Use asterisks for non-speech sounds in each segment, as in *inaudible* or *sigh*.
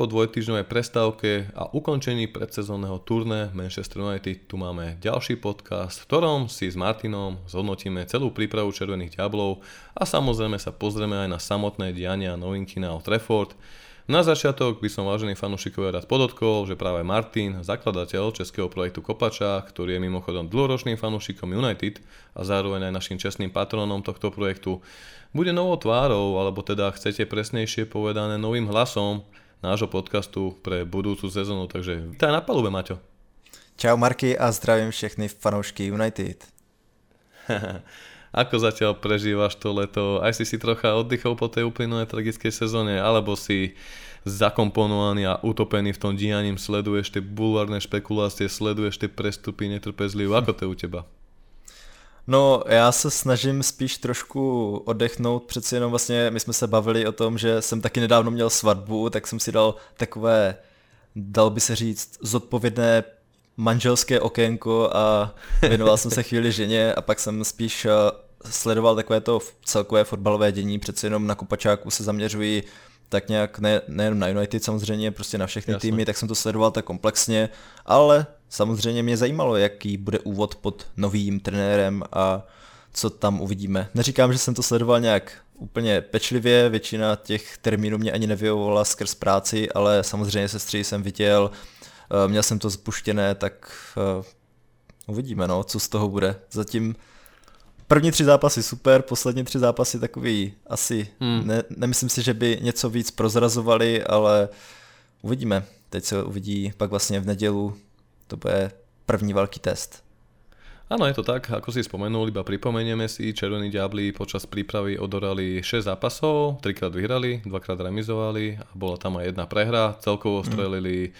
po dvojtyžňovej prestávke a ukončení predsezónneho turné Manchester United tu máme ďalší podcast, v ktorom si s Martinom zhodnotíme celú prípravu Červených diablov a samozrejme sa pozrieme aj na samotné diania novinky na Old Trafford. Na začiatok by som vážený fanúšikovia rád podotkol, že práve Martin, zakladateľ českého projektu Kopača, ktorý je mimochodom dlhoročným fanúšikom United a zároveň aj našim čestným patronom tohto projektu, bude novou tvárou, alebo teda chcete presnejšie povedané novým hlasom nášho podcastu pre budúcu sezónu, takže vítaj na palube, Maťo. Čau Marky a zdravím všechny fanoušky United. *laughs* Ako zatiaľ prežívaš to leto? Aj si si trocha oddychol po tej uplynulej tragickej sezóne, alebo si zakomponovaný a utopený v tom dianím, sleduješ tie bulvárne špekulácie, sleduješ tie prestupy netrpezlivo. Ako to je u teba? No, já se snažím spíš trošku oddechnout, přeci jenom vlastně my jsme se bavili o tom, že jsem taky nedávno měl svatbu, tak jsem si dal takové, dal by se říct, zodpovědné manželské okénko a věnoval jsem se chvíli ženě a pak jsem spíš eh, sledoval takové to celkové fotbalové dění, přeci jenom na Kupačáku se zaměřují tak nějak ne, nejen na United samozřejmě, prostě na všechny Jasne. týmy, tak jsem to sledoval tak komplexně, ale samozřejmě mě zajímalo, jaký bude úvod pod novým trenérem a co tam uvidíme. Neříkám, že jsem to sledoval nějak úplně pečlivě, většina těch termínů mě ani nevyhovovala skrz práci, ale samozřejmě se stří jsem viděl, eh, měl jsem to spuštěné, tak eh, uvidíme, no, co z toho bude. Zatím první tři zápasy super, poslední tři zápasy takový asi, hmm. ne, nemyslím si, že by něco víc prozrazovali, ale uvidíme. Teď se uvidí pak vlastně v nedělu, to bude první velký test. Áno, je to tak, ako si spomenul, iba pripomenieme si, Červení diabli počas prípravy odorali 6 zápasov, trikrát vyhrali, dvakrát remizovali a bola tam aj jedna prehra, celkovo mhm. strelili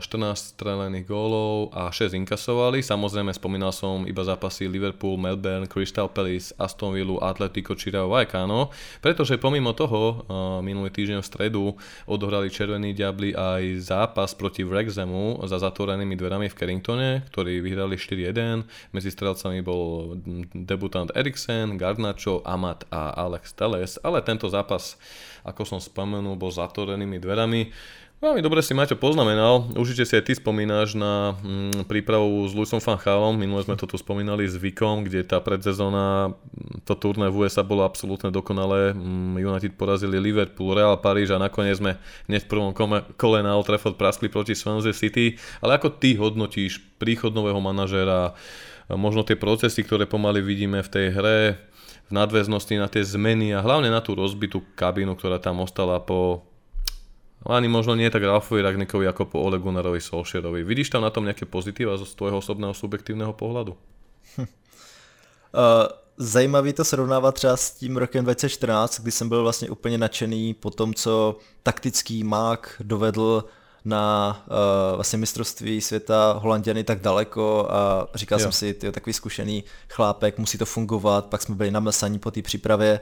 14 strelených gólov a 6 inkasovali. Samozrejme spomínal som iba zápasy Liverpool, Melbourne, Crystal Palace, Aston Villa, Atletico, Chirao Vallecano, pretože pomimo toho minulý týždeň v stredu odohrali Červení diabli aj zápas proti Wrexhamu za zatvorenými dverami v Carringtone, ktorí vyhrali 4-1. Medzi strelcami bol debutant Eriksen, Garnacho, Amat a Alex Teles, ale tento zápas, ako som spomenul, bol zatvorenými dverami. Veľmi dobre si Maťo poznamenal, určite si aj ty spomínaš na mm, prípravu s Luisom Fanchálom, minule sme to tu spomínali s Vikom, kde tá predzezóna, to turné v USA bolo absolútne dokonalé, mm, United porazili Liverpool, Real Paríž a nakoniec sme hneď v prvom kole na Old Trafford praskli proti Swansea City, ale ako ty hodnotíš príchod nového manažéra, možno tie procesy, ktoré pomaly vidíme v tej hre, v nadväznosti na tie zmeny a hlavne na tú rozbitú kabínu, ktorá tam ostala po ani možno nie tak Ralfovi Ragnikovi ako po Ole Gunnarovi Solskjaerovi. Vidíš tam na tom nejaké pozitíva zo tvojho osobného subjektívneho pohľadu? Uh, zajímavý to srovnávat třeba s tím rokem 2014, kdy jsem byl vlastně úplně nadšený po tom, co taktický mák dovedl na uh, vlastně mistrovství světa Holanděny tak daleko a říkal jo. jsem si, ty takový zkušený chlápek, musí to fungovat, pak jsme byli namlsaní po té přípravě.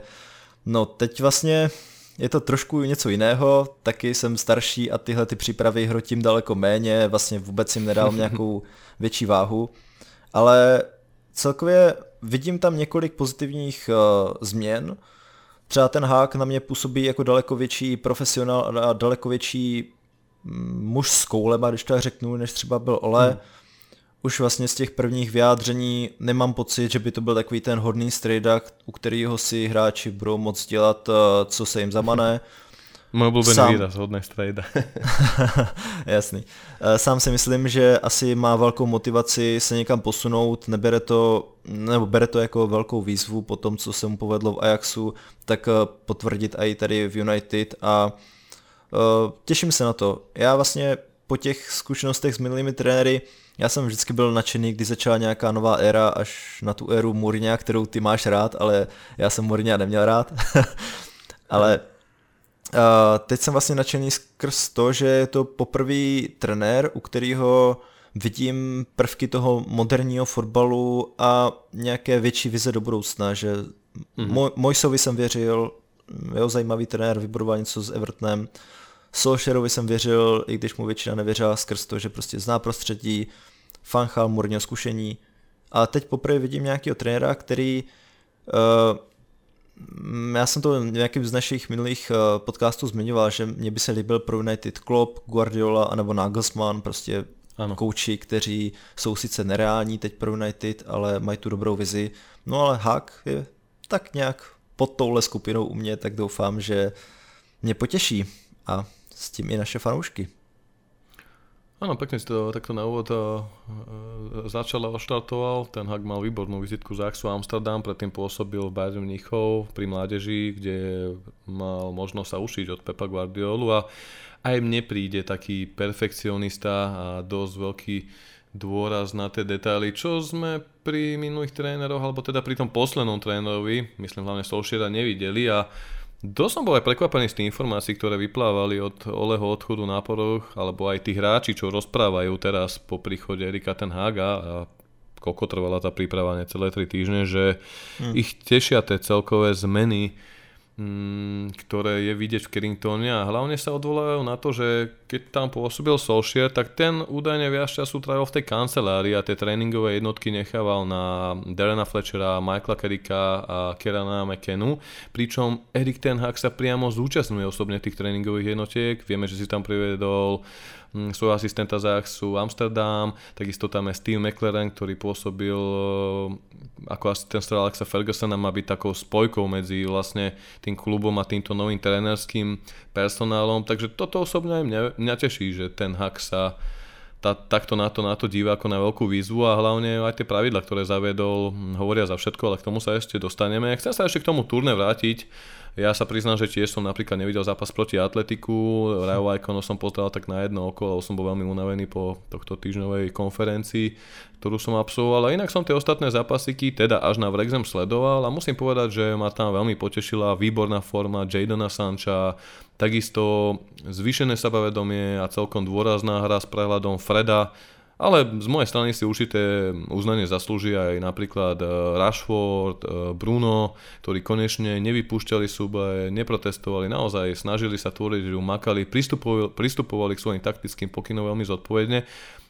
No teď vlastně je to trošku něco jiného, taky jsem starší a tyhle ty přípravy hrotím daleko méně, vlastně vůbec jim nedávám *laughs* nějakou větší váhu, ale celkově vidím tam několik pozitivních uh, změn, třeba ten hák na mě působí jako daleko větší profesionál a daleko větší mm, muž s koulema, když to řeknu, než třeba byl Ole. Hmm už vlastně z těch prvních vyjádření nemám pocit, že by to byl takový ten hodný strejda, u kterého si hráči budou moc dělat, eh, co se jim zamane. *laughs* Můj oblíbený Sám... výraz, hodný strejda. *laughs* Jasný. Eh, sám si myslím, že asi má velkou motivaci se někam posunout, nebere to, nebo bere to jako velkou výzvu po tom, co se mu povedlo v Ajaxu, tak eh, potvrdit i tady v United a těším se na to. Já vlastně po těch zkušenostech s minulými trenéry já jsem vždycky byl nadšený, když začala nějaká nová éra až na tu éru Mourinha, kterou ty máš rád, ale já jsem Mourinha neměl rád. *laughs* ale uh, teď jsem vlastně nadšený skrz to, že je to poprvý trenér, u kterého vidím prvky toho moderního fotbalu a nějaké větší vize do budoucna, že mm-hmm. Mojsovi jsem věřil, jeho zajímavý trenér, vybudoval něco s Evertonem, Solskjaerovi jsem věřil, i když mu většina nevěřila skrz to, že prostě zná prostředí, Fanchal, Mourinho zkušení. A teď poprvé vidím nějakého trenéra, který uh, já jsem to nějakým z našich minulých eh, podcastů zmiňoval, že mě by se líbil pro United Klopp, Guardiola anebo Nagelsmann, prostě ano. kouči, kteří jsou sice nereální teď pro United, ale mají tu dobrou vizi. No ale Hak je tak nějak pod touhle skupinou u mě, tak doufám, že mě potěší a s tím i naše fanoušky. Áno, pekne si to takto na úvod uh, začal a oštartoval. Ten Hag mal výbornú vizitku z Axu Amsterdam, predtým pôsobil v Bayern Mníchov pri mládeži, kde mal možnosť sa ušiť od Pepa Guardiolu a aj mne príde taký perfekcionista a dosť veľký dôraz na tie detaily, čo sme pri minulých tréneroch, alebo teda pri tom poslednom trénerovi, myslím hlavne Solšiera, nevideli a Dosť som bol aj prekvapený z tých informácií, ktoré vyplávali od Oleho odchodu na poroch, alebo aj tí hráči, čo rozprávajú teraz po príchode Erika Ten Haga a koľko trvala tá príprava, necelé 3 týždne, že hmm. ich tešia tie celkové zmeny Mm, ktoré je vidieť v Carringtone a hlavne sa odvolávajú na to, že keď tam pôsobil Solskjaer, tak ten údajne viac času trávil v tej kancelárii a tie tréningové jednotky nechával na Darena Fletchera, Michaela Kerricka a Kerana McKennu, pričom Erik Ten Hag sa priamo zúčastňuje osobne tých tréningových jednotiek. Vieme, že si tam priviedol Mm, svojho asistenta za sú Amsterdam, takisto tam je Steve McLaren, ktorý pôsobil eh, ako asistent Sir Alexa Fergusona, má byť takou spojkou medzi vlastne tým klubom a týmto novým trénerským personálom, takže toto osobne aj mňa, mňa teší, že ten hack sa tá, takto na to, na to díva ako na veľkú výzvu a hlavne aj tie pravidla, ktoré zaviedol, hm, hovoria za všetko, ale k tomu sa ešte dostaneme. Chcem sa ešte k tomu turne vrátiť. Ja sa priznám, že tiež som napríklad nevidel zápas proti Atletiku, Rayo Vallecano som pozeral tak na jedno oko, lebo som bol veľmi unavený po tohto týždňovej konferencii, ktorú som absolvoval. A inak som tie ostatné zápasiky teda až na Wrexham sledoval a musím povedať, že ma tam veľmi potešila výborná forma Jadona Sancha, takisto zvýšené sebavedomie a celkom dôrazná hra s prehľadom Freda, ale z mojej strany si určité uznanie zaslúži aj napríklad eh, Rashford, eh, Bruno, ktorí konečne nevypúšťali súboje, neprotestovali, naozaj snažili sa tvoriť, makali, pristupovali, pristupovali k svojim taktickým pokynom veľmi zodpovedne.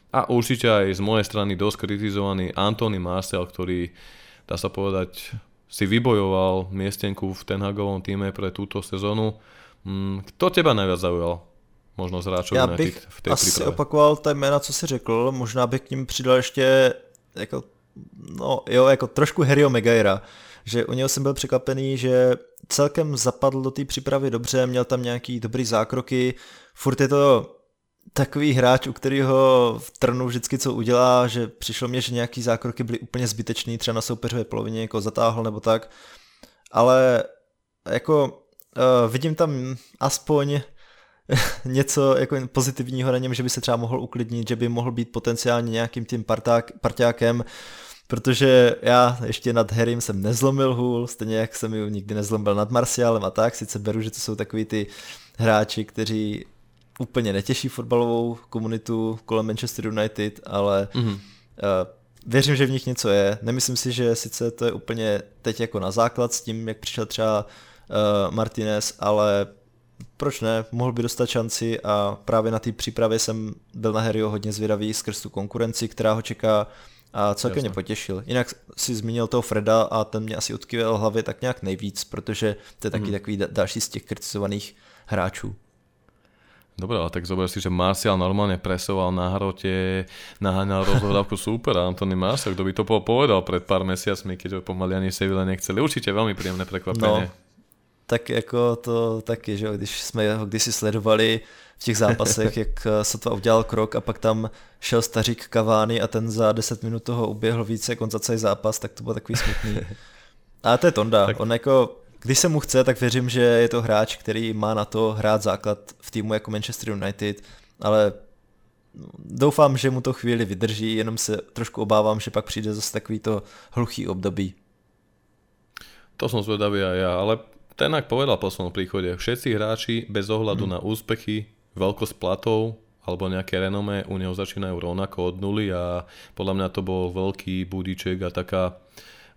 A určite aj z mojej strany dosť kritizovaný Antony Marcel, ktorý, dá sa povedať, si vybojoval miestenku v Tenhagovom týme pre túto sezónu. Mm, kto teba najviac zaujal? Možno z hráčů Já bych v té asi přípravě. opakoval ta jména, co jsi řekl, možná bych k ním přidal ještě jako, no jo, jako trošku Harryho Megaira, že u něho jsem byl překvapený, že celkem zapadl do té přípravy dobře, měl tam nějaký dobrý zákroky, furt je to takový hráč, u kterého v Trnu vždycky co udělá, že přišlo mě, že nějaký zákroky byly úplně zbytečný, třeba na soupeřové polovině jako zatáhl nebo tak, ale jako uh, vidím tam aspoň *laughs* něco jako pozitivního na něm, že by se třeba mohl uklidnit, že by mohl být potenciálně nějakým tím parták, parťákem, protože já ještě nad Harrym jsem nezlomil hůl, stejně jak jsem ji nikdy nezlomil nad Marcialem a tak, sice beru, že to jsou takový ty hráči, kteří úplně netěší fotbalovou komunitu kolem Manchester United, ale mm-hmm. uh, věřím, že v nich něco je. Nemyslím si, že sice to je úplně teď jako na základ s tím, jak přišel třeba uh, Martinez, ale proč ne, mohl by dostat šanci a právě na té přípravě jsem byl na Harryho hodně zvědavý skrz tu konkurenci, která ho čeká a celkem mě potěšil. Jinak si zmínil toho Freda a ten mě asi utkvěl hlavě tak nějak nejvíc, protože to je taky mm. takový další z těch kritizovaných hráčů. Dobre, ale tak zober si, že Marcial normálne presoval na hrote, naháňal rozhodávku *laughs* super Antony Marcial, kto by to povedal pred pár mesiacmi, keď ho pomaly ani Sevilla nechceli. Určite veľmi príjemné prekvapenie. No, tak jako to taky, že když jsme ho kdysi sledovali v těch zápasech, *laughs* jak sotva udělal krok a pak tam šel stařík Kavány a ten za 10 minut toho uběhl více jak on za celý zápas, tak to bylo takový smutný. *laughs* A to je Tonda, tak... on jako, když se mu chce, tak věřím, že je to hráč, který má na to hrát základ v týmu jako Manchester United, ale doufám, že mu to chvíli vydrží, jenom se trošku obávám, že pak přijde zase takový to hluchý období. To som zvedavý aj ja, ale ten ak povedal po svojom príchode, všetci hráči bez ohľadu mm. na úspechy, veľkosť platov alebo nejaké renomé u neho začínajú rovnako od nuly a podľa mňa to bol veľký budiček a taká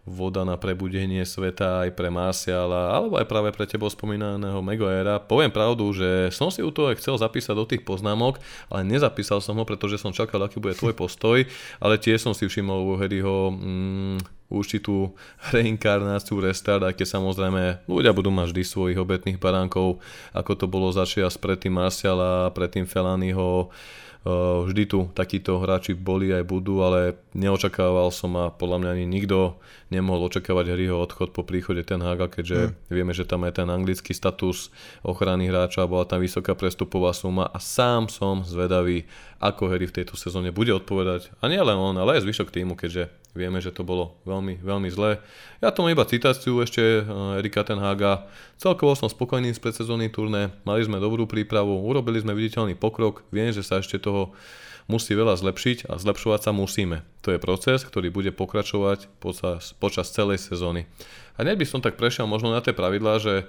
voda na prebudenie sveta aj pre Marciala, alebo aj práve pre tebo spomínaného Megoera. Poviem pravdu, že som si u toho chcel zapísať do tých poznámok, ale nezapísal som ho, pretože som čakal, aký bude tvoj postoj, ale tiež som si všimol u Harryho mm, určitú reinkarnáciu, restart, aj keď samozrejme ľudia budú mať vždy svojich obetných baránkov, ako to bolo začias predtým Marciala, predtým Felányho, vždy tu takíto hráči boli aj budú, ale neočakával som a podľa mňa ani nikto nemohol očakávať Harryho odchod po príchode Ten Haga, keďže mm. vieme, že tam je ten anglický status ochrany hráča, bola tam vysoká prestupová suma a sám som zvedavý, ako Harry v tejto sezóne bude odpovedať. A nie len on, ale aj zvyšok týmu, keďže Vieme, že to bolo veľmi, veľmi zlé. Ja tomu iba citáciu ešte eh, Erika Tenhaga. Celkovo som spokojný z predsezónnej turné, mali sme dobrú prípravu, urobili sme viditeľný pokrok, viem, že sa ešte toho musí veľa zlepšiť a zlepšovať sa musíme. To je proces, ktorý bude pokračovať počas, počas celej sezóny. A hneď by som tak prešiel možno na tie pravidlá, že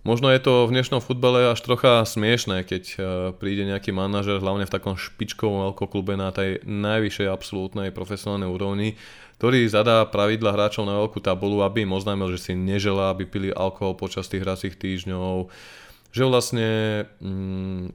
Možno je to v dnešnom futbale až trocha smiešné, keď e, príde nejaký manažer, hlavne v takom špičkovom veľkoklube na tej najvyššej absolútnej profesionálnej úrovni, ktorý zadá pravidla hráčov na veľkú tabulu, aby im oznámil, že si neželá, aby pili alkohol počas tých hracích týždňov, že vlastne mm,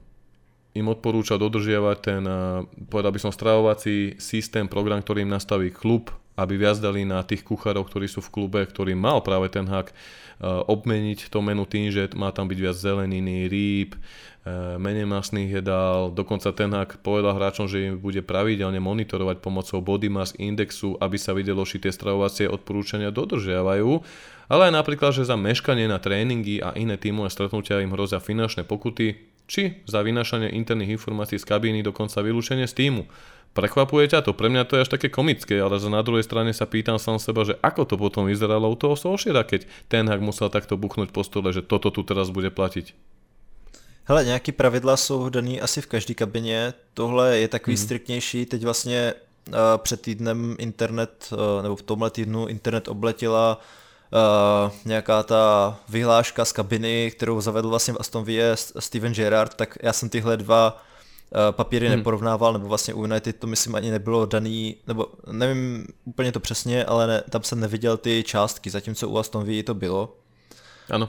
im odporúča dodržiavať ten, e, povedal by som, stravovací systém, program, ktorý im nastaví klub, aby viac dali na tých kuchárov, ktorí sú v klube, ktorý mal práve ten hak Eh, obmeniť to menu tým, že má tam byť viac zeleniny, rýb, eh, menej masných jedál. Dokonca ten hak povedal hráčom, že im bude pravidelne monitorovať pomocou body mass indexu, aby sa videlo, či tie stravovacie odporúčania dodržiavajú. Ale aj napríklad, že za meškanie na tréningy a iné tímové stretnutia im hrozia finančné pokuty, či za vynášanie interných informácií z kabíny dokonca vylúčenie z týmu. Prekvapuje ťa to? Pre mňa to je až také komické, ale na druhej strane sa pýtam sám seba, že ako to potom vyzeralo u toho Solšiera, keď ten hak musel takto buchnúť po stole, že toto tu teraz bude platiť. Hele, nějaký pravidla jsou daný asi v každé kabině, tohle je takový mm. striktnější, teď vlastně uh, před týdnem internet, uh, nebo v tomhle týdnu internet obletila uh, nějaká ta vyhláška z kabiny, kterou zavedl vlastně v Aston Villa Steven Gerrard, tak já jsem tyhle dva Eh, papíry hmm. neporovnával, nebo vlastně u United to myslím ani nebylo daný, nebo nevím úplně to přesně, ale ne, tam jsem neviděl ty částky, zatímco u Aston Villa to bylo. Ano.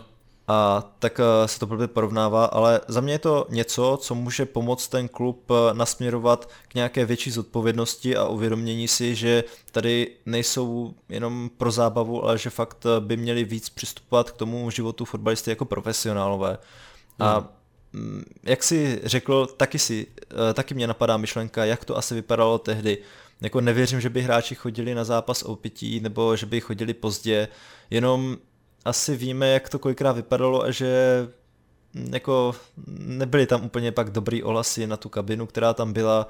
A tak eh, se to blbě porovnává, ale za mě je to něco, co může pomoct ten klub eh, nasměrovat k nějaké větší zodpovědnosti a uvědomění si, že tady nejsou jenom pro zábavu, ale že fakt by měli víc přistupovat k tomu životu fotbalisty jako profesionálové. A hmm. Mm, jak si řekl, taky, si, eh, taky mě napadá myšlenka, jak to asi vypadalo tehdy. Jako nevěřím, že by hráči chodili na zápas o pití, nebo že by chodili pozdě, jenom asi víme, jak to kolikrát vypadalo a že mm, jako nebyly tam úplně pak dobrý ohlasy na tu kabinu, která tam byla.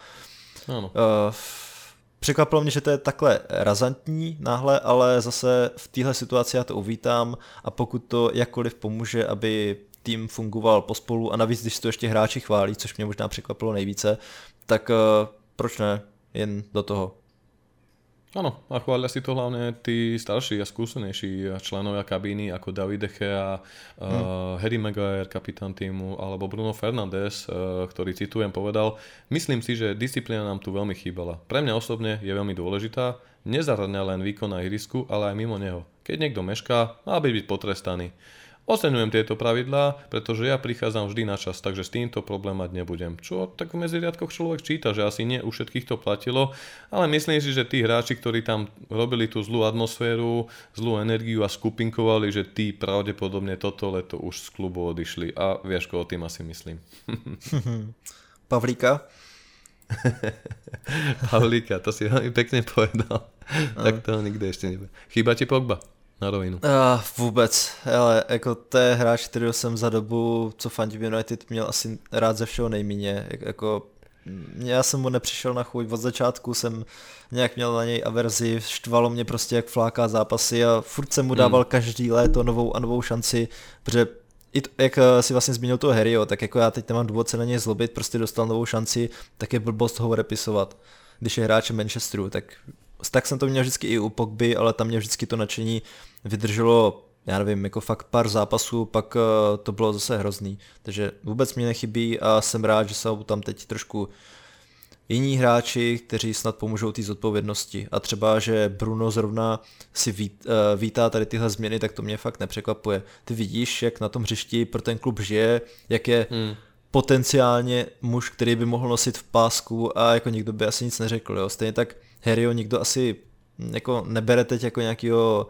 Ano. Uh, Překvapilo mě, že to je takhle razantní náhle, ale zase v téhle situaci já to uvítám a pokud to jakkoliv pomůže, aby tým fungoval pospolu a navíc, když to ještě hráči chválí, což mě možná překvapilo nejvíce, tak uh, proč ne, jen do toho. Áno, a chvália si to hlavne tí starší a skúsenejší členovia kabíny ako David Deche a hmm. uh, Harry Maguire, kapitán týmu, alebo Bruno Fernández, uh, ktorý citujem povedal, myslím si, že disciplína nám tu veľmi chýbala. Pre mňa osobne je veľmi dôležitá, nezarania len výkon na ihrisku, ale aj mimo neho. Keď niekto mešká, má byť byť potrestaný. Oceňujem tieto pravidlá, pretože ja prichádzam vždy na čas, takže s týmto problém mať nebudem. Čo tak v medziriadkoch človek číta, že asi nie u všetkých to platilo, ale myslím si, že tí hráči, ktorí tam robili tú zlú atmosféru, zlú energiu a skupinkovali, že tí pravdepodobne toto leto už z klubu odišli. A vieš, koho tým asi myslím. *laughs* Pavlíka? *laughs* Pavlíka, to si veľmi pekne povedal. tak to nikdy ešte nebude. Chýba ti Pogba? Na rovinu. Uh, vůbec, ale jako to je hráč, kterého jsem za dobu, co fandím United, měl asi rád ze všeho nejméně. Jako, já jsem mu nepřišel na chuť, od začátku jsem nějak měl na něj averzi, štvalo mě prostě jak fláká zápasy a furt jsem mu hmm. dával hmm. každý léto novou a novou šanci, protože i to, jak eh, si vlastně zmínil toho Harryho, tak jako já teď nemám důvod se na něj zlobit, prostě dostal novou šanci, tak je blbost ho repisovat. Když je hráč Manchesteru, tak tak jsem to měl vždycky i u Pogby, ale tam mě vždycky to nadšení vydrželo já nevím, jako fakt pár zápasů, pak uh, to bylo zase hrozný. Takže vůbec mě nechybí a jsem rád, že jsou tam teď trošku jiní hráči, kteří snad pomůžou té zodpovědnosti. A třeba, že Bruno zrovna si vít, uh, vítá tady tyhle změny, tak to mě fakt nepřekvapuje. Ty vidíš, jak na tom hřišti pro ten klub žije, jak je hmm. potenciálně muž, který by mohl nosit v pásku a jako nikdo by asi nic neřekl. Jo. Stejně tak Harryho nikdo asi jako nebere teď jako nějakého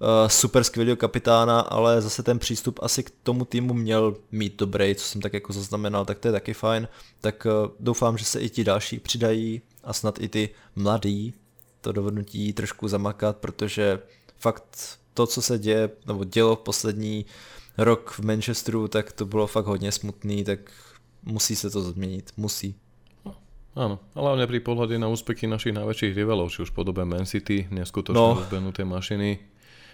uh, super skvělého kapitána, ale zase ten přístup asi k tomu týmu měl mít dobrý, co jsem tak jako zaznamenal, tak to je taky fajn. Tak uh, doufám, že se i ti další přidají a snad i ty mladí to dovednutí trošku zamakat, protože fakt to, co se děje, nebo dělo v poslední rok v Manchesteru, tak to bylo fakt hodně smutný, tak musí se to změnit, musí. Áno, hlavne pri pohľade na úspechy našich najväčších rivalov, či už podobe Man City, neskutočne no. mašiny,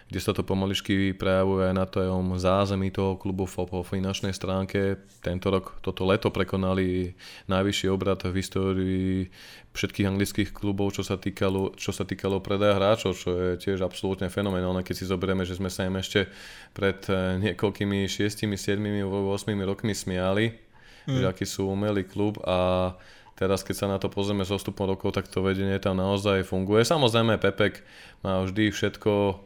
kde sa to pomališky prejavuje aj na tom zázemí toho klubu po finančnej stránke. Tento rok, toto leto prekonali najvyšší obrad v histórii všetkých anglických klubov, čo sa týkalo, čo sa týkalo predaja hráčov, čo je tiež absolútne fenomenálne, keď si zoberieme, že sme sa im ešte pred eh, niekoľkými 6, 7, 8 rokmi smiali, mm. že aký sú umelý klub a Teraz keď sa na to pozrieme s odstupom rokov, tak to vedenie tam naozaj funguje. Samozrejme Pepek má vždy všetko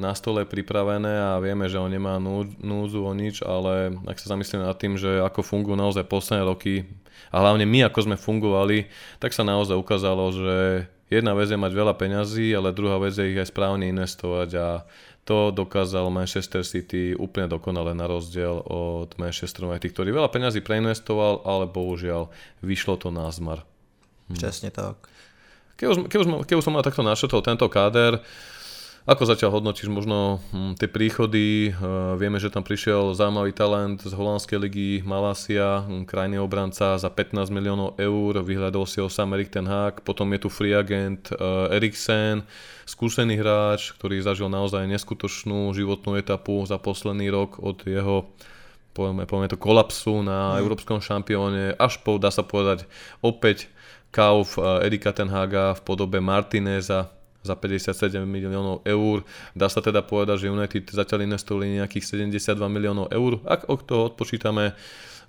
na stole pripravené a vieme, že on nemá núdzu o nič, ale ak sa zamyslíme nad tým, že ako fungujú naozaj posledné roky a hlavne my ako sme fungovali, tak sa naozaj ukázalo, že jedna vec je mať veľa peňazí, ale druhá vec je ich aj správne investovať a to dokázal Manchester City úplne dokonale na rozdiel od Manchester United, ktorý veľa peňazí preinvestoval, ale bohužiaľ vyšlo to na zmar. Hm. Přesně tak. Keď už, keď už, keď už som mal takto našetol tento káder, ako zatiaľ hodnotíš možno hm, tie príchody? Uh, vieme, že tam prišiel zaujímavý talent z holandskej ligy Malasia, hm, krajný obranca za 15 miliónov eur, vyhľadol si ho sam Erik Ten Hag, potom je tu free agent uh, Eriksen, skúsený hráč, ktorý zažil naozaj neskutočnú životnú etapu za posledný rok od jeho povieme, povieme to kolapsu na mm. európskom šampióne až po, dá sa povedať, opäť kauf Erika Tenhaga v podobe Martineza, za 57 miliónov eur. Dá sa teda povedať, že United zatiaľ investovali nejakých 72 miliónov eur. Ak od toho odpočítame eh,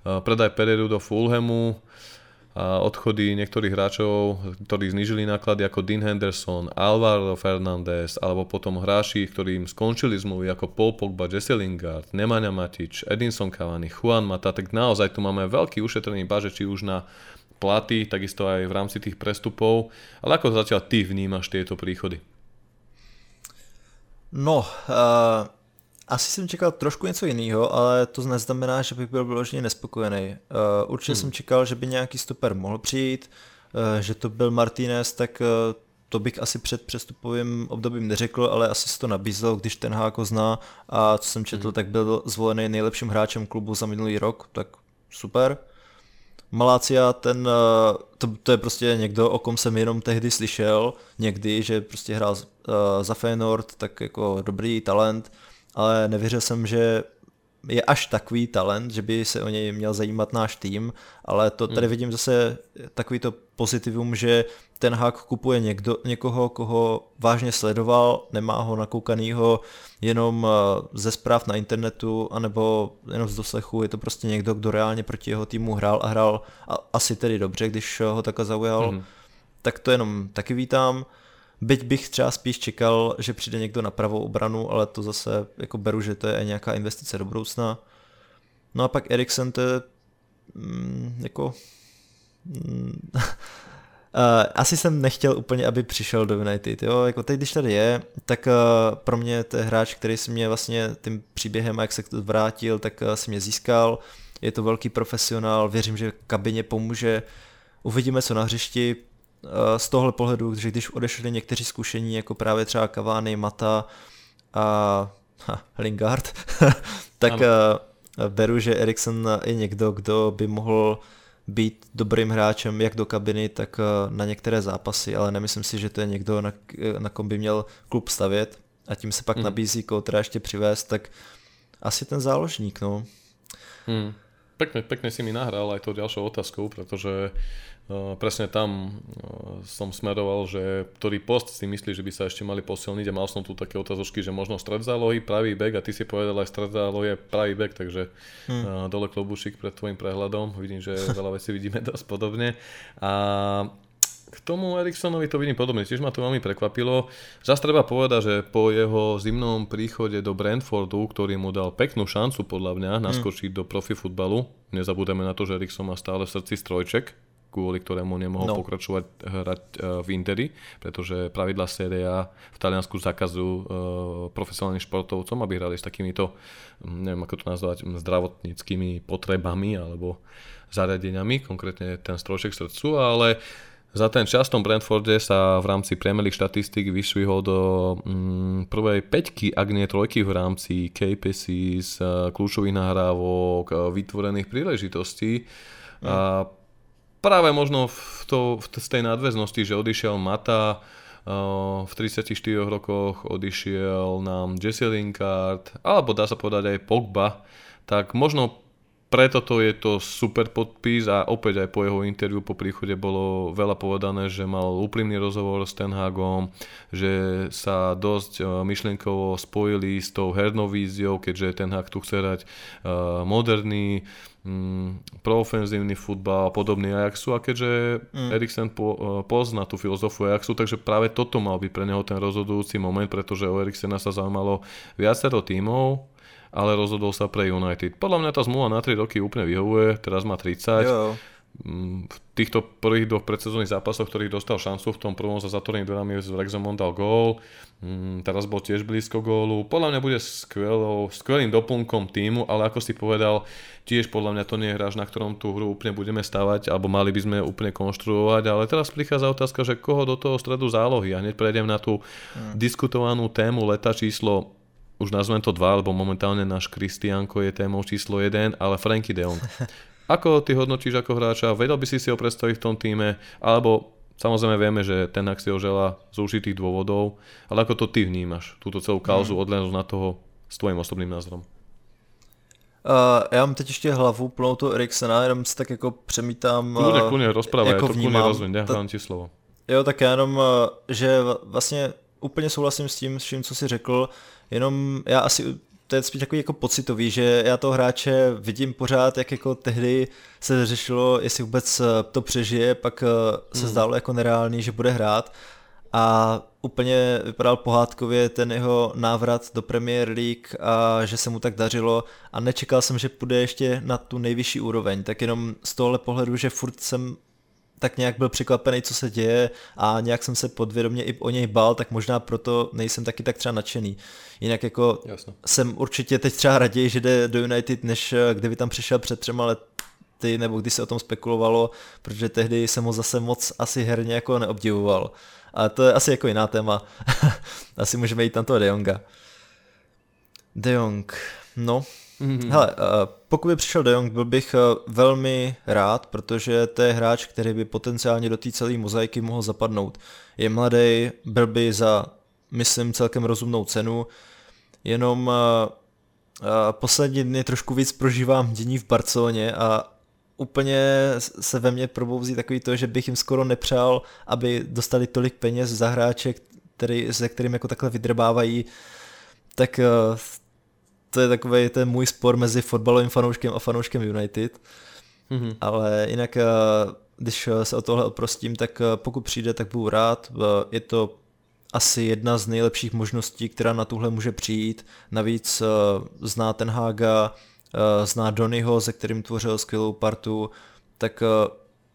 predaj Pereiru do Fulhamu, a odchody niektorých hráčov, ktorí znižili náklady ako Dean Henderson, Alvaro Fernández, alebo potom hráči, ktorým skončili zmluvy ako Paul Pogba, Jesse Lingard, Nemanja Matič, Edinson Cavani, Juan Mata, tak naozaj tu máme veľký ušetrený baže, či už na platy, takisto aj v rámci tých prestupov. Ale ako zatiaľ ty vnímaš tieto príchody? No, uh, asi jsem čekal trošku něco jiného, ale to neznamená, že bych byl vyloženě nespokojený. Uh, určitě hmm. jsem čekal, že by nějaký stoper mohl přijít, uh, že to byl Martinez, tak uh, to bych asi před přestupovým obdobím neřekl, ale asi se to nabízel, když ten Háko zná a co jsem četl, hmm. tak byl zvolený nejlepším hráčem klubu za minulý rok, tak super. Malácia, ten, eh, to, to je prostě někdo, o kom jsem jenom tehdy slyšel, někdy, že prostě hrál uh, za Feyenoord, tak jako dobrý talent, ale nevěřil jsem, že je až takový talent, že by se o něj měl zajímat náš tým, ale to tady hmm. vidím zase takový to pozitivum, že ten hák kupuje někdo, někoho, koho vážně sledoval, nemá ho nakoukanýho jenom eh, ze zpráv na internetu, anebo jenom z doslechu, je to prostě někdo, kdo reálně proti jeho týmu hrál a hrál a asi tedy dobře, když ho takhle zaujal. Mm. Tak to jenom taky vítám. Byť bych třeba spíš čekal, že přijde někdo na pravou obranu, ale to zase jako beru, že to je nějaká investice do budoucna. No a pak Eriksen to je mm, jako mm, Uh, *laughs* asi jsem nechtěl úplně, aby přišel do United, jo, jako teď, když tady je, tak uh, pro mě to je hráč, který si mě vlastně tím příběhem, jak se to vrátil, tak uh, si mě získal, je to velký profesionál, věřím, že kabině pomůže, uvidíme co na hřišti, z tohle pohledu, že když odešli někteří zkušení, jako právě třeba Cavani, Mata a ha, Lingard, *laughs* tak uh, beru, že Eriksen je někdo, kdo by mohl být dobrým hráčem jak do kabiny, tak eh, na některé zápasy, ale nemyslím si, že to je někdo, na, na kom by měl klub stavět a tím se pak mm. nabízí Koutra ještě přivést, tak asi ten záložník, no. Mm. Pekne, pekne si mi nahral aj tou ďalšou otázkou, pretože presne tam uh, som smeroval, že ktorý post si myslí, že by sa ešte mali posilniť a mal som tu také otázočky, že možno stred zálohy, pravý back a ty si povedal aj stred zálohy je pravý back, takže hmm. dole klobušik pred tvojim prehľadom, vidím, že *laughs* veľa vecí vidíme dosť podobne. A k tomu Eriksonovi to vidím podobne, tiež ma to veľmi prekvapilo. Zas treba povedať, že po jeho zimnom príchode do Brentfordu, ktorý mu dal peknú šancu podľa mňa naskočiť mm. do profi futbalu, nezabudeme na to, že Erikson má stále v srdci strojček, kvôli ktorému nemohol no. pokračovať hrať v Interi, pretože pravidla Serie A v Taliansku zakazujú profesionálnym športovcom, aby hrali s takýmito, neviem ako to nazvať, zdravotníckými potrebami alebo zariadeniami, konkrétne ten strojček srdcu, ale za ten čas v tom Brentforde sa v rámci Premier League štatistik vyšvihol do mm, prvej peťky, ak nie trojky v rámci KPCs, kľúčových nahrávok, vytvorených príležitostí. Mm. A práve možno v, to, v tej nadväznosti, že odišiel Mata, v 34 rokoch odišiel nám Jesse Lingard, alebo dá sa povedať aj Pogba, tak možno preto to je to super podpis a opäť aj po jeho interviu po príchode bolo veľa povedané, že mal úprimný rozhovor s Ten Hagom, že sa dosť e, myšlienkovo spojili s tou hernou víziou, keďže Ten Hag tu chce hrať e, moderný, mm, proofenzívny futbal, podobný Ajaxu a keďže mm. Eriksen po, e, pozná tú filozofiu Ajaxu, takže práve toto mal byť pre neho ten rozhodujúci moment, pretože o Eriksena sa zaujímalo viacero tímov, ale rozhodol sa pre United. Podľa mňa tá zmluva na 3 roky úplne vyhovuje, teraz má 30. Jo. Mm, v týchto prvých dvoch predsezónnych zápasoch, ktorých dostal šancu, v tom prvom za zatvorenými dverami z Wrexham dal gól, mm, teraz bol tiež blízko gólu. Podľa mňa bude skvelou, skvelým doplnkom týmu, ale ako si povedal, tiež podľa mňa to nie je hráč, na ktorom tú hru úplne budeme stavať, alebo mali by sme úplne konštruovať, ale teraz prichádza otázka, že koho do toho stredu zálohy a hneď prejdem na tú hmm. diskutovanú tému leta číslo už nazvem to dva, lebo momentálne náš Kristianko je témou číslo 1, ale Franky de Jong. *laughs* Ako ty hodnotíš ako hráča? Vedel by si si ho predstaviť v tom týme? Alebo samozrejme vieme, že ten ak si ho žela z určitých dôvodov, ale ako to ty vnímaš? Túto celú kauzu mm. na toho s tvojím osobným názorom. Uh, já mám teď ještě hlavu plnou toho Eriksena, jenom si tak jako přemítám. Kľudne, uh, kľudne, rozprávaj, jako to kľudne rozviň, ja ti slovo. Jo, tak já jenom, uh, že vlastně úplně souhlasím s tím, s čím, co jsi řekl, jenom já asi to je spíš takový jako pocitový, že já toho hráče vidím pořád, jak jako tehdy se řešilo, jestli vůbec eh, to přežije, pak eh, se mm. zdálo jako nereálný, že bude hrát. A úplně vypadal pohádkově ten jeho návrat do Premier League a že se mu tak dařilo. A nečekal jsem, že půjde ještě na tu nejvyšší úroveň, tak jenom z tohle pohledu, že furt jsem tak nějak byl překvapený, co se děje a nějak jsem se podvědomě i o něj bál, tak možná proto nejsem taky tak třeba nadšený. Jinak jako Jasno. jsem určitě teď třeba raději, že jde do United, než eh, kdyby tam přišel před třema lety, nebo když se o tom spekulovalo, protože tehdy jsem ho zase moc asi herně jako neobdivoval. A to je asi jako jiná téma. *laughs* asi můžeme jít na toho De Jonga. De Jong, no, Mm-hmm. Hele, eh, pokud by přišel De Jong, byl bych eh, velmi rád, protože to je hráč, který by potenciálně do té celé mozaiky mohl zapadnout. Je mladý, byl by za, myslím, celkem rozumnou cenu, jenom eh, poslední dny trošku víc prožívám dění v Barceloně a úplně se ve mně probouzí takový to, že bych jim skoro nepřál, aby dostali tolik peněz za hráče, který, se kterým jako takhle vydrbávají, tak to je takový ten můj spor mezi fotbalovým fanouškem a fanouškem United. Mm-hmm. Ale jinak, eh, když se o tohle oprostím, tak eh, pokud přijde, tak budu rád. Eh, je to asi jedna z nejlepších možností, která na tuhle může přijít. Navíc zná ten Haga, zná Donnyho, se kterým tvořil skvělou partu, tak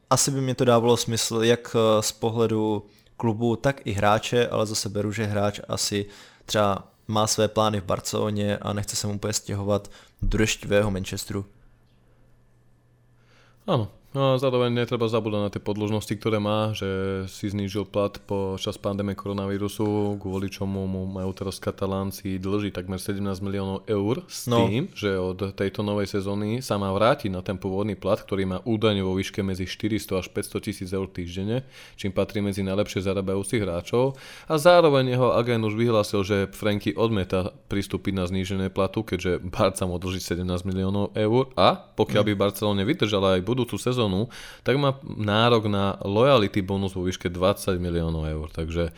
asi by mě to dávalo smysl jak z pohledu klubu, tak i hráče, ale zase beru, že hráč asi třeba má své plány v Barceloně a nechce se mu úplně stěhovat do deštivého Manchesteru. Áno, No a zároveň netreba zabúdať na tie podložnosti, ktoré má, že si znížil plat počas pandémie koronavírusu, kvôli čomu mu majú teraz katalánci dlží takmer 17 miliónov eur s no. tým, že od tejto novej sezóny sa má vrátiť na ten pôvodný plat, ktorý má údajne vo výške medzi 400 až 500 tisíc eur týždenne, čím patrí medzi najlepšie zarábajúcich hráčov. A zároveň jeho agent už vyhlásil, že Franky odmeta pristúpiť na znížené platu, keďže Barca mu dlží 17 miliónov eur a pokiaľ by Barcelona vydržala aj budúcu sezónu, sezónu, tak má nárok na loyalty bonus vo výške 20 miliónov eur. Takže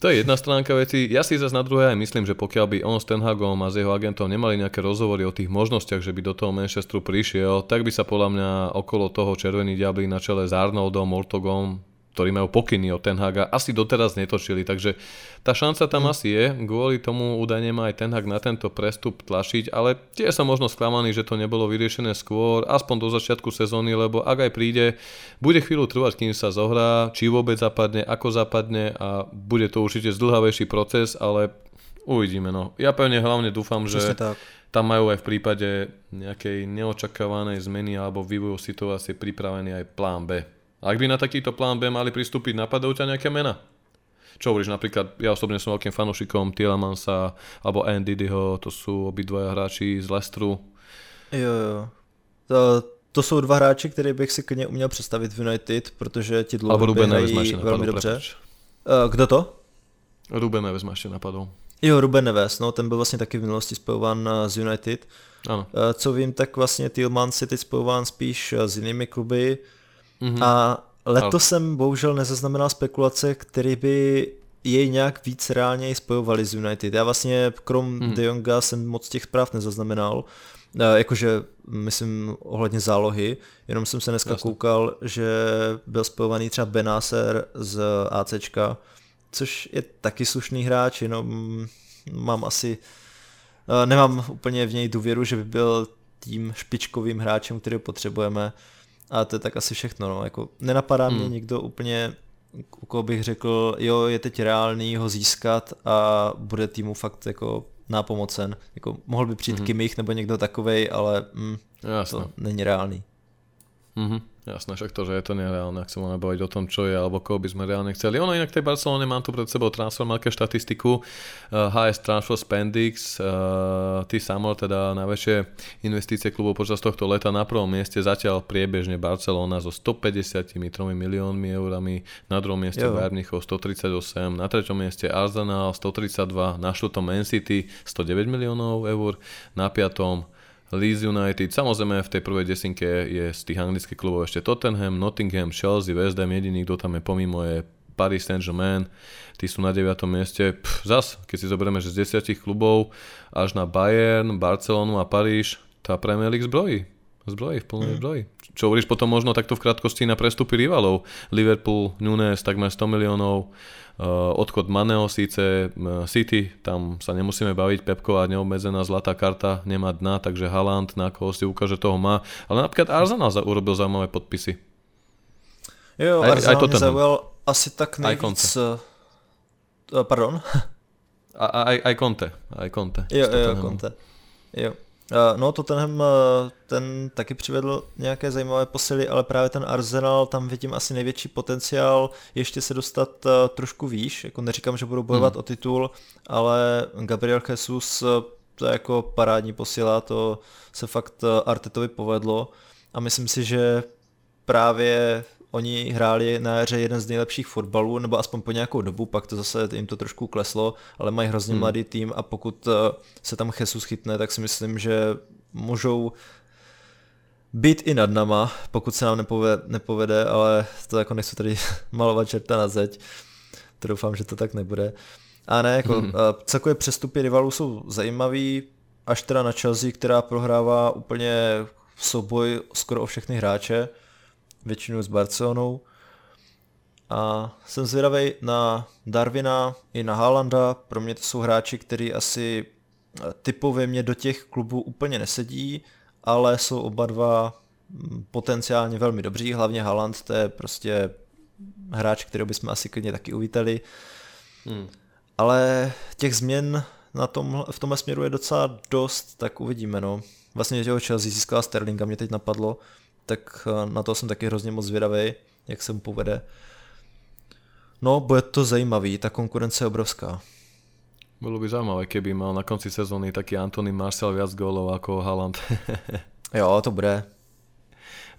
to je jedna stránka veci. Ja si zase na druhé aj myslím, že pokiaľ by on s Ten Hagom a s jeho agentom nemali nejaké rozhovory o tých možnostiach, že by do toho Manchesteru prišiel, tak by sa podľa mňa okolo toho Červený diabli na čele s Arnoldom, Mortogom, ktorí majú pokyny od Ten Haga, asi doteraz netočili, takže tá šanca tam mm. asi je, kvôli tomu údajne má aj Ten Hag na tento prestup tlačiť, ale tie sa možno sklamaný, že to nebolo vyriešené skôr, aspoň do začiatku sezóny, lebo ak aj príde, bude chvíľu trvať, kým sa zohrá, či vôbec zapadne, ako zapadne a bude to určite zdlhavejší proces, ale uvidíme. No. Ja pevne hlavne dúfam, že tak. tam majú aj v prípade nejakej neočakávanej zmeny alebo vývoju situácie pripravený aj plán B ak by na takýto plán B mali pristúpiť, napadajú ťa nejaké mena? Čo hovoríš, napríklad ja osobne som veľkým fanúšikom Tielemansa alebo Andyho, to sú obidvaja hráči z Lestru. Jo, jo. To, to jsou dva hráči, které bych si klidně uměl představit v United, protože ti dlouhodobě hrají velmi dobře. Uh, kdo to? Ruben Neves ma ešte napadol. Jo, Ruben Neves, no ten byl vlastně taky v minulosti spojován z United. Ano. Co vím, tak vlastně Tillmans je teď spojován spíš s jinými kluby. Mm-hmm. A letos Ale... jsem bohužel nezaznamenal spekulace, které by jej nějak víc reálně spojovali s United. Já vlastně krom mm. De Jonga jsem moc těch zpráv nezaznamenal, e, jakože myslím ohledně zálohy, jenom jsem se dneska Jasne. koukal, že byl spojovaný třeba Benaser z ACčka, což je taky slušný hráč, jenom mám asi, e, nemám úplně v něj důvěru, že by byl tím špičkovým hráčem, který potřebujeme. A to je tak asi všechno, no, jako nenapadá hmm. mě nikdo úplně, u koho bych řekl, jo, je teď reálný ho získat a bude týmu fakt jako nápomocen. Jako mohl by přijít hmm. Kimich nebo někdo takovej, ale mm, to není reálný. Mm-hmm. Jasné, však to, že je to nereálne, ak sa máme baviť o tom, čo je, alebo koho by sme reálne chceli. Ono inak tej Barcelone mám tu pred sebou transfermarke štatistiku, uh, eh, HS Transfer Spendix, uh, ty Samuel, teda najväčšie investície klubov počas tohto leta na prvom mieste zatiaľ priebežne Barcelona so 153 miliónmi eurami, na druhom mieste Bayern 138, na treťom mieste Arsenal 132, na štvrtom Man City 109 miliónov eur, na piatom Leeds United, samozrejme v tej prvej desinke je z tých anglických klubov ešte Tottenham, Nottingham, Chelsea, West Ham, jediný, kto tam je pomimo je Paris Saint-Germain, tí sú na 9. mieste. Zas, keď si zoberieme, že z 10 klubov až na Bayern, Barcelonu a Paríž, tá Premier League zbrojí. Zbrojí, v plnej mm. zbroji. Čo hovoríš potom možno takto v krátkosti na prestupy rivalov. Liverpool, Nunes, takmer 100 miliónov, uh, odchod Maneo síce, uh, City, tam sa nemusíme baviť, Pepková neobmedzená zlatá karta, nemá dna, takže Haaland na koho si ukáže, toho má. Ale napríklad Arsenal za, urobil zaujímavé podpisy. Jo, aj, Arsenal aj to zaujal asi tak nejvíc... Uh, pardon? A, aj, aj Conte. Aj Conte. Jo, jo, Conte. Jo. No Tottenham ten taky přivedl nějaké zajímavé posily, ale právě ten Arsenal, tam vidím asi největší potenciál ještě se dostat trošku výš, jako neříkám, že budou bojovat hmm. o titul, ale Gabriel Jesus to je jako parádní posila, to se fakt Artetovi povedlo a myslím si, že právě oni hráli na jaře jeden z nejlepších fotbalů, nebo aspoň po nějakou dobu, pak to zase jim to trošku kleslo, ale mají hrozně hmm. mladý tým a pokud eh, se tam Jesus chytne, tak si myslím, že můžou být i nad nama, pokud se nám nepovede, nepovede ale to jako nechci tady *laughs* malovat čerta na zeď, to doufám, že to tak nebude. A ne, jako hmm. Eh, celkově přestupy rivalů jsou zajímavý, až teda na Chelsea, která prohrává úplně souboj skoro o všechny hráče, většinou s Barcelonou. A jsem zvědavý na Darwina i na Haalanda. Pro mě to jsou hráči, kteří asi eh, typově mě do těch klubů úplně nesedí, ale jsou oba dva mm, potenciálně velmi dobří, hlavně Haaland, to je prostě hráč, kterého bychom asi klidně taky uvítali. Hmm. Ale těch změn na tom, v tomhle směru je docela dost, tak uvidíme. No. Vlastně těho Chelsea získala Sterlinga, mě teď napadlo, tak eh, na to jsem taky hrozně moc zvědavý, jak se mu povede. No, bude to zajímavý, ta konkurence je obrovská. Bolo by zaujímavé, keby mal na konci sezóny taký Antony Marcel viac gólov ako Haaland. *laughs* jo, to bude.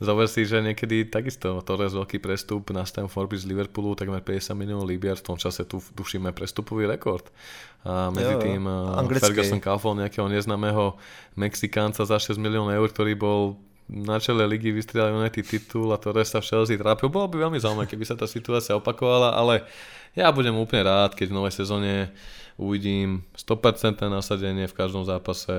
Zober si, že niekedy takisto Torres veľký prestup na Stamford Bridge z Liverpoolu, takmer 50 miliónov libier, v tom čase tu dušíme prestupový rekord. A medzi jo, tým eh, Anglický. Ferguson kaufol nejakého neznámeho Mexikánca za 6 miliónov eur, ktorý bol na čele ligy vystriedali United titul a to sa v Chelsea trápil. Bolo by veľmi zaujímavé, keby sa tá situácia opakovala, ale ja budem úplne rád, keď v novej sezóne uvidím 100% nasadenie v každom zápase,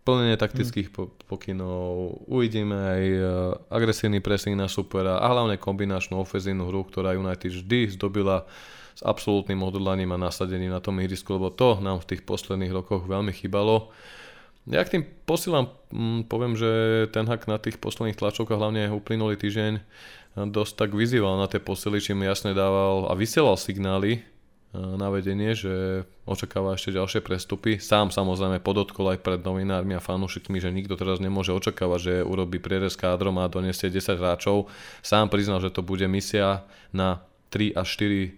plnenie taktických pokynov, uvidíme aj e, agresívny pressing na supera a hlavne kombinačnú ofenzívnu hru, ktorá United vždy zdobila s absolútnym odhodlaním a nasadením na tom ihrisku, lebo to nám v tých posledných rokoch veľmi chýbalo. Ja k tým posílam, mm, poviem, že ten hak na tých posledných tlačovkách, hlavne uplynulý týždeň, dosť tak vyzýval na tie posily, čím jasne dával a vysielal signály, na vedenie, že očakáva ešte ďalšie prestupy. Sám samozrejme podotkol aj pred novinármi a fanúšikmi, že nikto teraz nemôže očakávať, že urobí prierez kádrom a donesie 10 hráčov. Sám priznal, že to bude misia na 3 až 4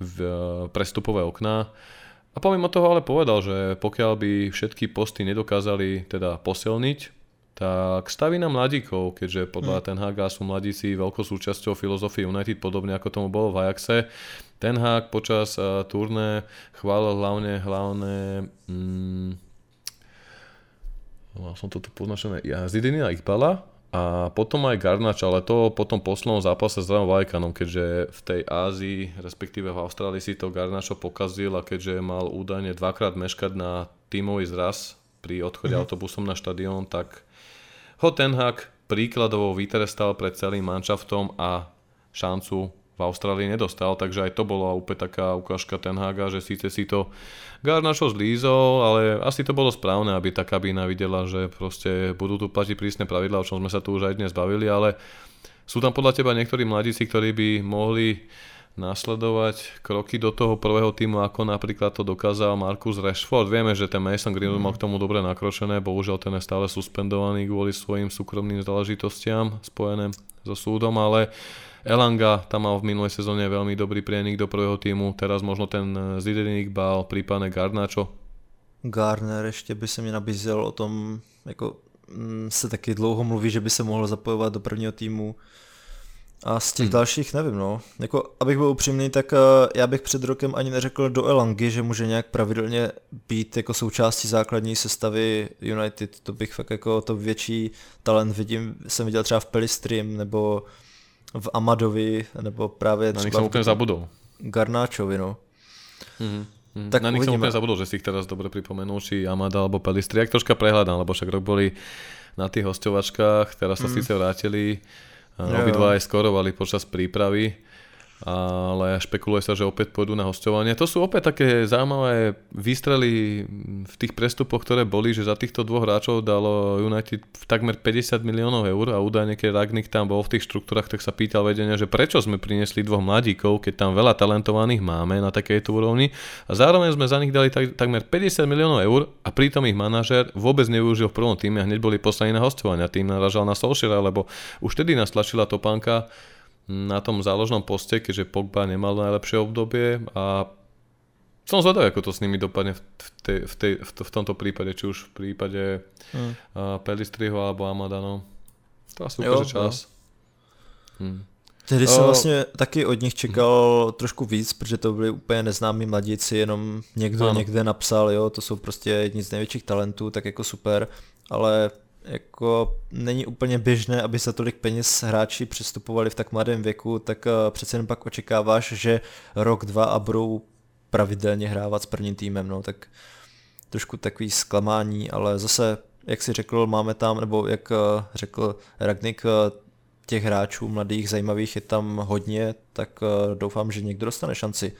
v prestupové okná. A pomimo toho ale povedal, že pokiaľ by všetky posty nedokázali teda posilniť, tak staví na mladíkov, keďže podľa hmm. Ten Haga sú mladíci veľkou súčasťou filozofie United, podobne ako tomu bolo v Ajaxe. Ten Hag počas uh, turné chválil hlavne, hlavne mm, mal som toto poznačené, ja, Zidina Iqbala a potom aj Garnač, ale to po tom poslednom zápase s Ranom Vajkanom, keďže v tej Ázii, respektíve v Austrálii si to Garnačo pokazil a keďže mal údajne dvakrát meškať na tímový zraz pri odchode mm-hmm. autobusom na štadión, tak ho Ten Hag príkladovo vytrestal pred celým manšaftom a šancu v Austrálii nedostal, takže aj to bola úplne taká ukážka Ten Haga, že síce si to Garnačo zlízol, ale asi to bolo správne, aby tá kabína videla, že proste budú tu platiť prísne pravidla, o čom sme sa tu už aj dnes bavili, ale sú tam podľa teba niektorí mladíci, ktorí by mohli nasledovať kroky do toho prvého týmu, ako napríklad to dokázal Marcus Rashford. Vieme, že ten Mason Greenwood mm. mal k tomu dobre nakročené, bohužiaľ ten je stále suspendovaný kvôli svojim súkromným záležitostiam spojené so súdom, ale Elanga tam mal v minulej sezóne veľmi dobrý prienik do prvého týmu, teraz možno ten Zidane Bal, prípadne Garnačo. Garner ještě by se mi nabízel o tom, jako mm, se taky dlouho mluví, že by se mohl zapojovat do prvního týmu. A z těch hmm. dalších nevím, no. Jako, abych byl upřímný, tak uh, já bych před rokem ani neřekl do Elangy, že může nějak pravidelně být jako součástí základní sestavy United. To bych fakt jako to větší talent vidím, jsem viděl třeba v Pelistrim nebo v Amadovi, nebo právě třeba... Na nich jsem úplně zabudol. Garnáčovi, no. Mm-hmm. Tak Na nich som úplne zabudol, že si ich teraz dobre pripomenul, či Amada alebo Pelistri. Jak troška prehľadám, lebo však rok boli na tých hostovačkách, teraz sa mm. síce vrátili Obidva aj skorovali počas prípravy ale špekuluje sa, že opäť pôjdu na hostovanie. To sú opäť také zaujímavé výstrely v tých prestupoch, ktoré boli, že za týchto dvoch hráčov dalo United takmer 50 miliónov eur a údajne, keď Ragnik tam bol v tých štruktúrach, tak sa pýtal vedenia, že prečo sme priniesli dvoch mladíkov, keď tam veľa talentovaných máme na takejto úrovni a zároveň sme za nich dali tak, takmer 50 miliónov eur a pritom ich manažer vôbec nevyužil v prvom týme a hneď boli poslaní na hostovania. Tým naražal na Solskjaera, lebo už tedy nás tlačila topánka, na tom záložnom poste, keďže Pogba nemal najlepšie obdobie a som zvedavý, ako to s nimi dopadne v, tej, v, tej, v, v tomto prípade, či už v prípade hmm. uh, Pelistriho alebo Amada, no. To asi ukáže čas. Hmm. Tedy jsem vlastně taky od nich čekal trošku víc, protože to byli úplně neznámí mladíci, jenom někdo ano. někde napsal, jo, to jsou prostě jedni z největších talentů, tak jako super, ale jako není úplně běžné, aby za tolik peněz hráči přistupovali v tak mladém věku, tak eh, přece jen pak očekáváš, že rok, dva a budou pravidelně hrávat s prvním týmem, no tak trošku takový zklamání, ale zase, jak si řekl, máme tam, nebo jak eh, řekl Ragnik, eh, těch hráčů mladých, zajímavých je tam hodně, tak doufám, že někdo dostane šanci.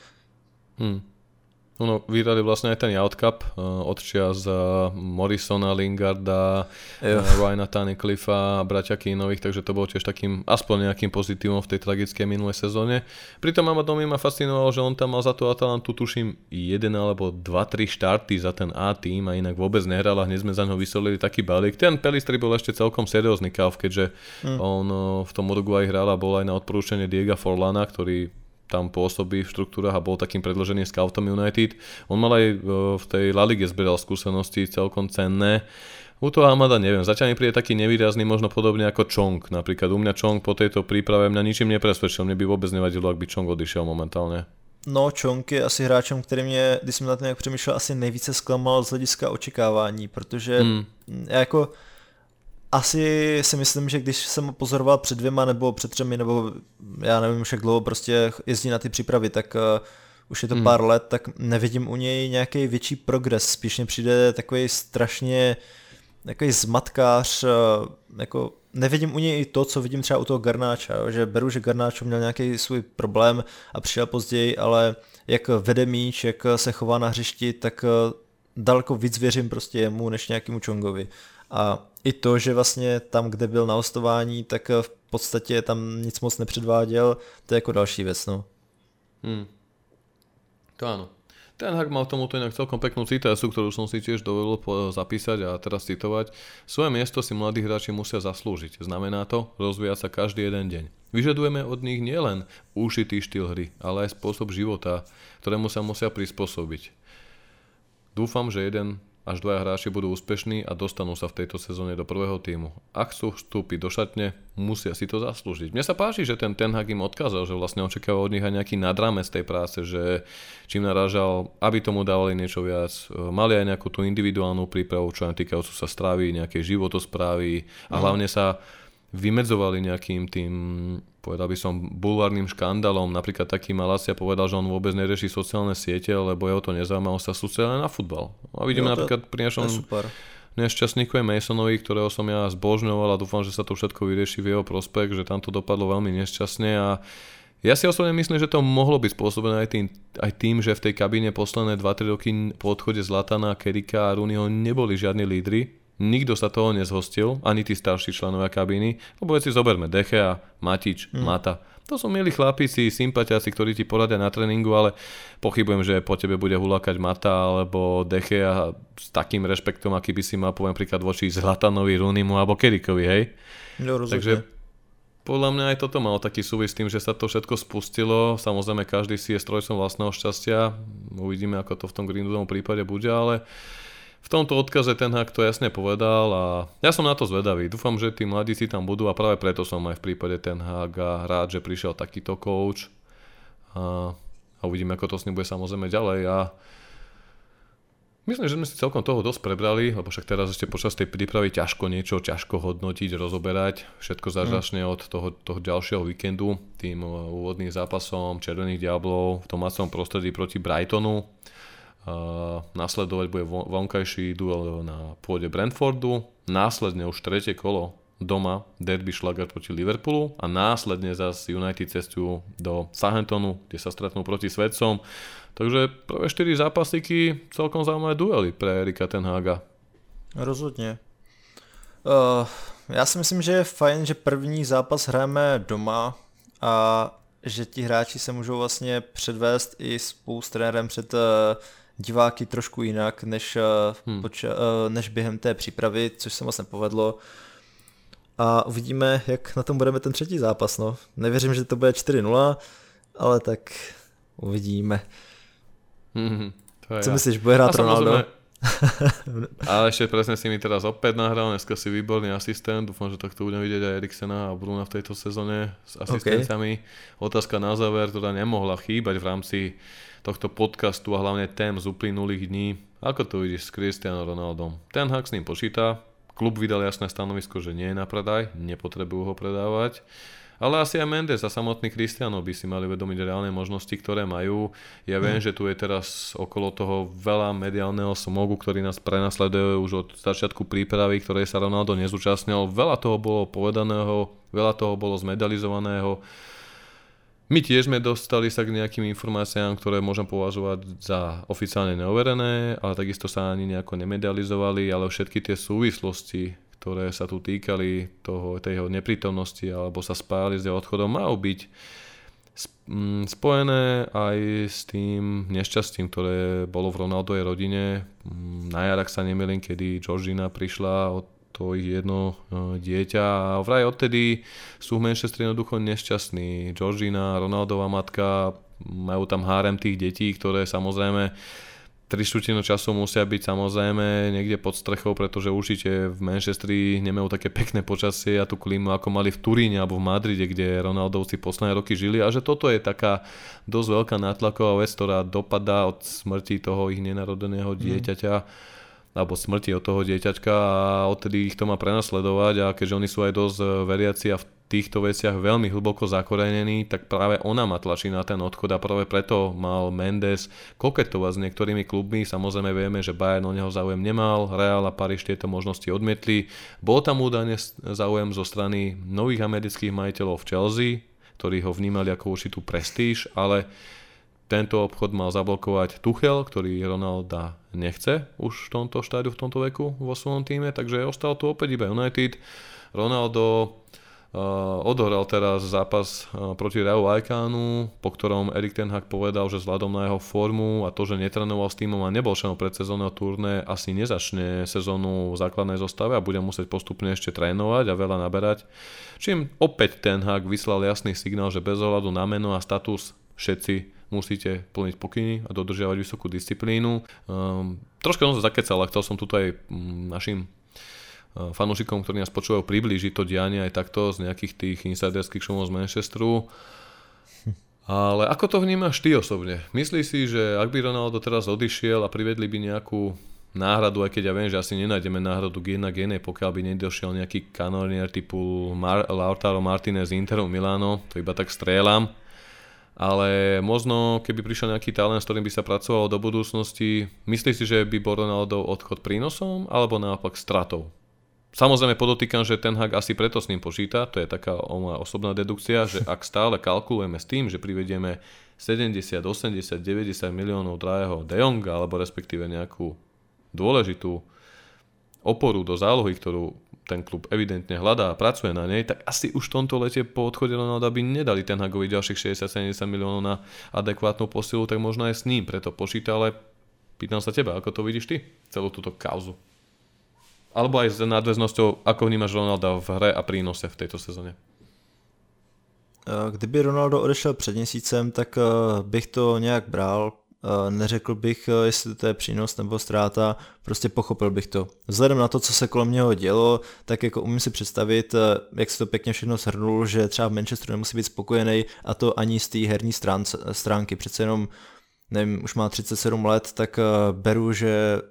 Hmm. Ono, vyhrali vlastne aj ten Yacht Cup uh, od čias uh, Morrisona, Lingarda, uh, Ryana Tunnicliffa, bratia Kínových, takže to bolo tiež takým aspoň nejakým pozitívom v tej tragickej minulej sezóne. Pritom Amadomi ma fascinovalo, že on tam mal za tú Atalantu tuším jeden alebo 2-3 štarty za ten A tým a inak vôbec nehral a hneď sme za ňo vysolili taký balík. Ten Pelistri bol ešte celkom seriózny kav, keďže hmm. on uh, v tom Uruguay hral a bol aj na odporúčanie Diega Forlana, ktorý tam pôsobí v štruktúrach a bol takým predloženým scoutom United. On mal aj e, v tej La Ligue zberal skúsenosti celkom cenné. U toho Amada neviem, zatiaľ mi príde taký nevýrazný, možno podobne ako Chong. Napríklad u mňa Chong po tejto príprave mňa ničím nepresvedčil, mne by vôbec nevadilo, ak by Chong odišiel momentálne. No, Chong je asi hráčem, který mě, když jsem na tom jak přemýšlel, asi nejvíce zklamal z hlediska očekávání, protože já jako asi si myslím, že když jsem pozoroval před dvěma nebo před třemi, nebo já nevím už jak dlouho prostě jezdí na ty přípravy, tak uh, už je to hmm. pár let, tak nevidím u něj nějaký větší progres. Spíš mi přijde takový strašně jako zmatkář, jako nevidím u něj i to, co vidím třeba u toho Garnáča, jo? že beru, že Garnáčo měl nějaký svůj problém a přišel později, ale jak vede míč, jak se chová na hřišti, tak daleko víc věřím prostě jemu, než nějakému Čongovi. A i to, že vlastně tam, kde byl na hostování, tak v podstatě tam nic moc nepředváděl, to je jako další věc, no. Hmm. To áno. Ten Hak mal tomuto inak celkom peknú citáciu, ktorú som si tiež dovolil zapísať a teraz citovať. Svoje miesto si mladí hráči musia zaslúžiť. Znamená to rozvíjať sa každý jeden deň. Vyžadujeme od nich nielen úšitý štýl hry, ale aj spôsob života, ktorému sa musia prispôsobiť. Dúfam, že jeden až dvaja hráči budú úspešní a dostanú sa v tejto sezóne do prvého týmu. Ak chcú vstúpiť do šatne, musia si to zaslúžiť. Mne sa páči, že ten Ten Hag im odkázal, že vlastne očakáva od nich aj nejaký nadrámec tej práce, že čím narážal, aby tomu dávali niečo viac. Mali aj nejakú tú individuálnu prípravu, čo aj týkajúcu sa stravy, nejaké životosprávy a mhm. hlavne sa vymedzovali nejakým tým povedal by som, bulvárnym škandálom. Napríklad taký Malasia povedal, že on vôbec nerieši sociálne siete, lebo jeho to nezaujíma, on sa sústredí na futbal. A vidíme jo, napríklad pri našom nešťastníku je Masonovi, ktorého som ja zbožňoval a dúfam, že sa to všetko vyrieši v jeho prospech, že tam to dopadlo veľmi nešťastne a ja si osobne myslím, že to mohlo byť spôsobené aj tým, aj tým že v tej kabíne posledné 2-3 roky po odchode Zlatana, Kerika a Rooneyho neboli žiadni lídry, Nikto sa toho nezhostil, ani tí starší členovia kabíny, lebo si zoberme Dechea, Matič, hmm. Mata. To sú milí chlapíci, sympatiaci, ktorí ti poradia na tréningu, ale pochybujem, že po tebe bude hulákať Mata alebo Dechea s takým rešpektom, aký by si mal, poviem príklad, voči Zlatanovi, Runimu alebo Kerikovi, hej? No, Takže podľa mňa aj toto malo taký súvis s tým, že sa to všetko spustilo. Samozrejme, každý si je strojcom vlastného šťastia. Uvidíme, ako to v tom Greenwoodovom prípade bude, ale v tomto odkaze ten Hak to jasne povedal a ja som na to zvedavý. Dúfam, že tí mladíci tam budú a práve preto som aj v prípade ten Hak a rád, že prišiel takýto coach a, a uvidíme, ako to s ním bude samozrejme ďalej a Myslím, že sme si celkom toho dosť prebrali, lebo však teraz ešte počas tej prípravy ťažko niečo, ťažko hodnotiť, rozoberať. Všetko začne mm. od toho, toho ďalšieho víkendu, tým úvodným zápasom Červených diablov v domácom prostredí proti Brightonu. Uh, nasledovať bude vonkajší duel na pôde Brentfordu, následne už tretie kolo doma derby Schlager proti Liverpoolu a následne zase United cestujú do Southamptonu, kde sa stretnú proti Svedcom. Takže prvé 4 zápasíky celkom zaujímavé duely pre Erika Tenhaga. Rozhodně. Uh, já si myslím, že je fajn, že první zápas hrajeme doma a že ti hráči se můžou vlastně předvést i spolu s trenérem před uh, diváky trošku jinak, než, eh, hmm. poč- eh, než během té přípravy, což se moc nepovedlo. A uvidíme, jak na tom budeme ten třetí zápas. No. Nevěřím, že to bude 4-0, ale tak uvidíme. Hmm, to je Co ja. myslíš, bude hrát Ronaldo? *laughs* Ale ešte presne si mi teraz opäť nahral, dneska si výborný asistent, dúfam, že takto budem vidieť aj Eriksena a Bruna v tejto sezóne s asistenciami. Okay. Otázka na záver, ktorá nemohla chýbať v rámci tohto podcastu a hlavne tém z uplynulých dní. Ako to vidíš s Cristiano Ronaldom? Ten Hak s ním počíta, klub vydal jasné stanovisko, že nie je na predaj, nepotrebujú ho predávať. Ale asi aj Mendes a samotný Cristiano by si mali vedomiť reálne možnosti, ktoré majú. Ja viem, mm. že tu je teraz okolo toho veľa mediálneho smogu, ktorý nás prenasleduje už od začiatku prípravy, ktorej sa Ronaldo nezúčastnil. Veľa toho bolo povedaného, veľa toho bolo zmedalizovaného. My tiež sme dostali sa k nejakým informáciám, ktoré môžem považovať za oficiálne neoverené, ale takisto sa ani nejako nemedializovali, ale všetky tie súvislosti, ktoré sa tu týkali toho, tej neprítomnosti alebo sa spájali s jeho odchodom, majú byť mm, spojené aj s tým nešťastím, ktoré bolo v Ronaldovej rodine. Mm, na jar, ak sa nemýlim, kedy Georgina prišla od to ich jedno e, dieťa a vraj odtedy sú v Manchesteri jednoducho nešťastní. Georgina, Ronaldová matka, majú tam hárem tých detí, ktoré samozrejme tri štvrtinu času musia byť samozrejme niekde pod strechou, pretože určite v Manchesteri nemajú také pekné počasie a tú klímu ako mali v Turíne alebo v Madride, kde Ronaldovci posledné roky žili a že toto je taká dosť veľká nátlaková vec, ktorá dopadá od smrti toho ich nenarodeného mhm. dieťaťa. Mm alebo smrti od toho dieťačka a odtedy ich to má prenasledovať a keďže oni sú aj dosť veriaci a v týchto veciach veľmi hlboko zakorenený, tak práve ona ma tlačí na ten odchod a práve preto mal Mendes koketovať s niektorými klubmi. Samozrejme vieme, že Bayern o neho záujem nemal, Real a Paríž tieto možnosti odmietli. Bol tam údajne záujem zo strany nových amerických majiteľov v Chelsea, ktorí ho vnímali ako určitú prestíž, ale tento obchod mal zablokovať Tuchel, ktorý Ronalda nechce už v tomto štádiu, v tomto veku vo svojom týme, takže ostal tu opäť iba United. Ronaldo odohral teraz zápas uh, proti Real Vallecanu, po ktorom Erik Ten Hag povedal, že vzhľadom na jeho formu a to, že netrenoval s týmom a nebol členom predsezónneho turné, asi nezačne sezónu v základnej zostave a bude musieť postupne ešte trénovať a veľa naberať. Čím opäť Ten Hag vyslal jasný signál, že bez ohľadu na meno a status všetci musíte plniť pokyny a dodržiavať vysokú disciplínu. Um, troška som sa zakecal, ale chcel som tuto aj mm, našim Eh, fanúšikom, ktorí nás počúvajú, priblížiť to dianie aj takto z nejakých tých insiderských šumov z Manchesteru. Ale ako to vnímaš ty osobne? Myslíš si, že ak by Ronaldo teraz odišiel a privedli by nejakú náhradu, aj keď ja viem, že asi nenájdeme náhradu Gina Gene, pokiaľ by nedošiel nejaký kanonier typu Mar- Lautaro Martinez z Interu Milano, to iba tak strieľam. Ale možno, keby prišiel nejaký talent, s ktorým by sa pracovalo do budúcnosti, myslíš si, že by bol Ronaldo odchod prínosom alebo naopak stratou? Samozrejme podotýkam, že ten Hag asi preto s ním počíta, to je taká moja osobná dedukcia, že ak stále kalkulujeme s tým, že privedieme 70, 80, 90 miliónov drahého De Jonga, alebo respektíve nejakú dôležitú oporu do zálohy, ktorú ten klub evidentne hľadá a pracuje na nej, tak asi už v tomto lete po odchode Ronalda by nedali ten Hagovi ďalších 60-70 miliónov na adekvátnu posilu, tak možno aj s ním preto počíta, ale pýtam sa teba, ako to vidíš ty, celú túto kauzu. Alebo aj s nadväznosťou, ako vnímaš Ronalda v hre a prínose v tejto sezóně? Eh, kdyby Ronaldo odešel před měsícem, tak eh, bych to nějak bral. Eh, neřekl bych, jestli to je přínos nebo ztráta, prostě pochopil bych to. Vzhledem na to, co se kolem něho dělo, tak jako umím si představit, jak se to pěkně všechno shrnul, že třeba v Manchesteru nemusí být spokojený a to ani z té herní stránky. Přece jenom, nevím, už má 37 let, tak beru, že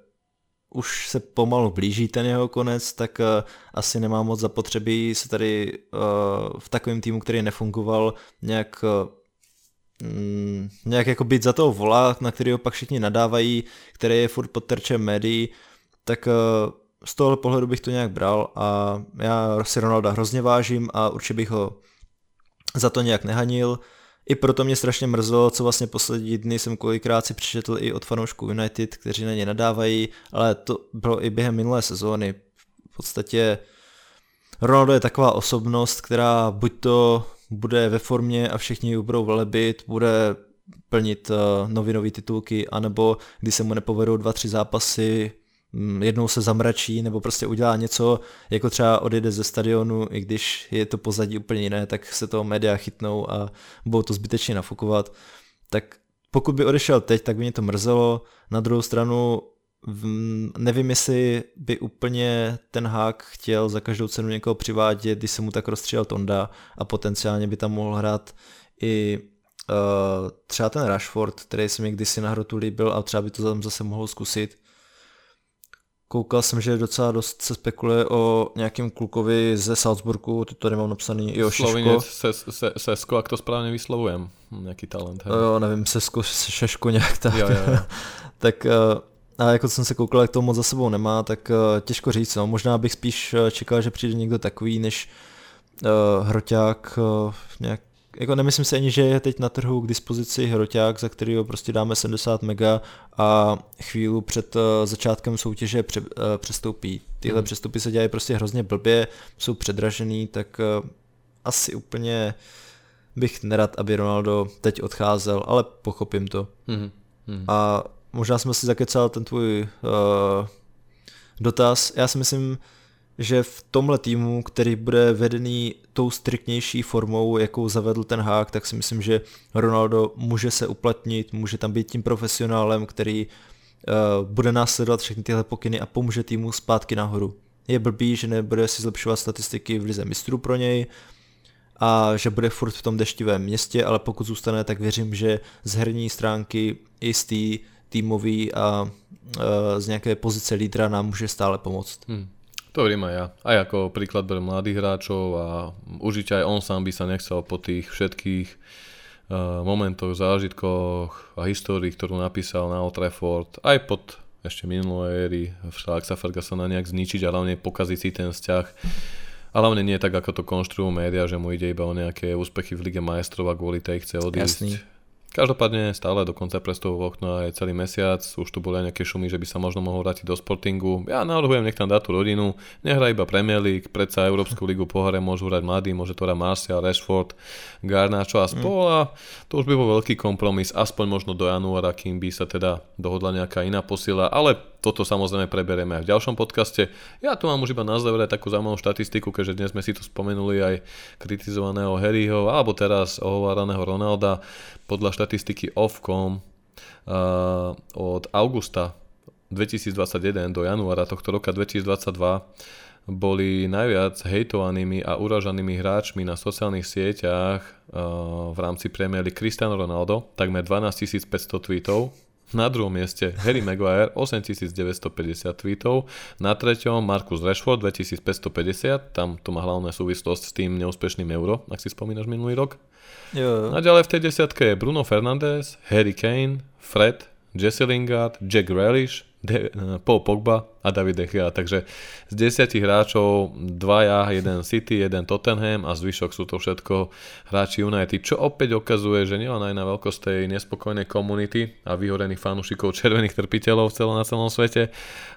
už se pomalu blíží ten jeho konec, tak uh, asi nemá moc zapotřebí se tady uh, v takovém týmu, který nefungoval, nějak uh, nějak jako být za toho vola, na kterého pak všichni nadávají, který je furt pod terčem médií, tak z tohohle pohledu bych to nějak bral a já si Ronalda hrozně vážím a určitě bych ho za to nějak nehanil. I proto mě strašně mrzelo, co vlastně poslední dny jsem kolikrát si přečetl i od fanoušků United, kteří na ně nadávají, ale to bylo i během minulé sezóny. V podstatě Ronaldo je taková osobnost, která buď to bude ve formě a všichni ji budou velebit, bude plnit uh, novinové titulky, anebo když se mu nepovedou dva, tři zápasy, jednou se zamračí nebo prostě udělá něco, jako třeba odjede ze stadionu, i když je to pozadí úplně jiné, tak se toho média chytnou a budou to zbytečně nafukovat. Tak pokud by odešel teď, tak by mě to mrzelo. Na druhou stranu nevím, jestli by úplně ten hák chtěl za každou cenu někoho přivádět, když se mu tak rozstřílel Tonda a potenciálně by tam mohl hrát i uh, třeba ten Rashford, který se mi kdysi na hrotu líbil a třeba by to tam zase mohl zkusit. Koukal jsem, že docela dost se spekuluje o nějakém klukovi ze Salzburgu, to tady mám napsaný i o Šiško. Se, se, Sesko, jak to správně vyslovujem, nějaký talent. Hej. Jo, nevím, Sesko, Šeško nějak tak. Jo, jo, jo. *laughs* tak eh, a jako jsem se koukal, jak to moc za sebou nemá, tak eh, těžko říct, no. možná bych spíš eh, čekal, že přijde někdo takový, než uh, Hroťák, uh, nějak jako nemyslím si ani, že je teď na trhu k dispozici hroťák, za kterýho prostě dáme 70 mega a chvíli před uh, začátkem soutěže pře, uh, přestoupí. Tyhle mm. přestupy se dělají prostě hrozně blbě, jsou předražený, tak uh, asi úplně bych nerad, aby Ronaldo teď odcházel, ale pochopím to. Mm. Mm. A možná jsme si zakecal ten tvůj uh, dotaz. Já si myslím, že v tomhle týmu, který bude vedený tou striktnější formou, jakou zavedl ten hák, tak si myslím, že Ronaldo může se uplatnit, může tam být tím profesionálem, který uh, bude následovat všechny tyhle pokyny a pomůže týmu zpátky nahoru. Je blbý, že nebude si zlepšovat statistiky v lize mistrů pro něj a že bude furt v tom deštivém městě, ale pokud zůstane, tak věřím, že z herní stránky i z té týmový a uh, z nějaké pozice lídra nám může stále pomoct. Hmm. To verím aj ja. Aj ako príklad berem mladých hráčov a určite aj on sám by sa nechcel po tých všetkých uh, momentoch, zážitkoch a histórii, ktorú napísal na Old Trafford, aj pod ešte minulé éry Alexa Fergusona nejak zničiť a hlavne pokaziť si ten vzťah. A hlavne nie tak, ako to konštruujú média, že mu ide iba o nejaké úspechy v Lige majstrov a kvôli tej chce odísť. Jasný Každopádne stále do konca prestového okna aj celý mesiac, už tu boli aj nejaké šumy, že by sa možno mohol vrátiť do Sportingu. Ja navrhujem, nech tam dá tú rodinu, nehrá iba Premier League, predsa Európsku *laughs* ligu pohare môžu hrať mladí, môže to hrať Martial, Rashford, Garnacho a spol a to už by bol veľký kompromis, aspoň možno do januára, kým by sa teda dohodla nejaká iná posila, ale toto samozrejme preberieme aj v ďalšom podcaste. Ja tu mám už iba na záver takú zaujímavú štatistiku, keďže dnes sme si tu spomenuli aj kritizovaného Harryho, alebo teraz ohováraného Ronalda. Podľa štatistiky Ofcom uh, od augusta 2021 do januára tohto roka 2022 boli najviac hejtovanými a uražanými hráčmi na sociálnych sieťach uh, v rámci Premier League Cristiano Ronaldo, takmer 12 500 tweetov, na druhom mieste Harry Maguire 8950 tweetov. Na treťom Marcus Rashford 2550. Tam to má hlavná súvislosť s tým neúspešným euro, ak si spomínaš minulý rok. Jo. A ďalej v tej desiatke je Bruno Fernandes, Harry Kane, Fred, Jesse Lingard, Jack Grealish, De- Paul Pogba a David De Gea. Takže z desiatich hráčov dvaja, jeden City, jeden Tottenham a zvyšok sú to všetko hráči United, čo opäť ukazuje, že nielen aj na veľkosť tej nespokojnej komunity a vyhorených fanúšikov červených trpiteľov celo na celom svete,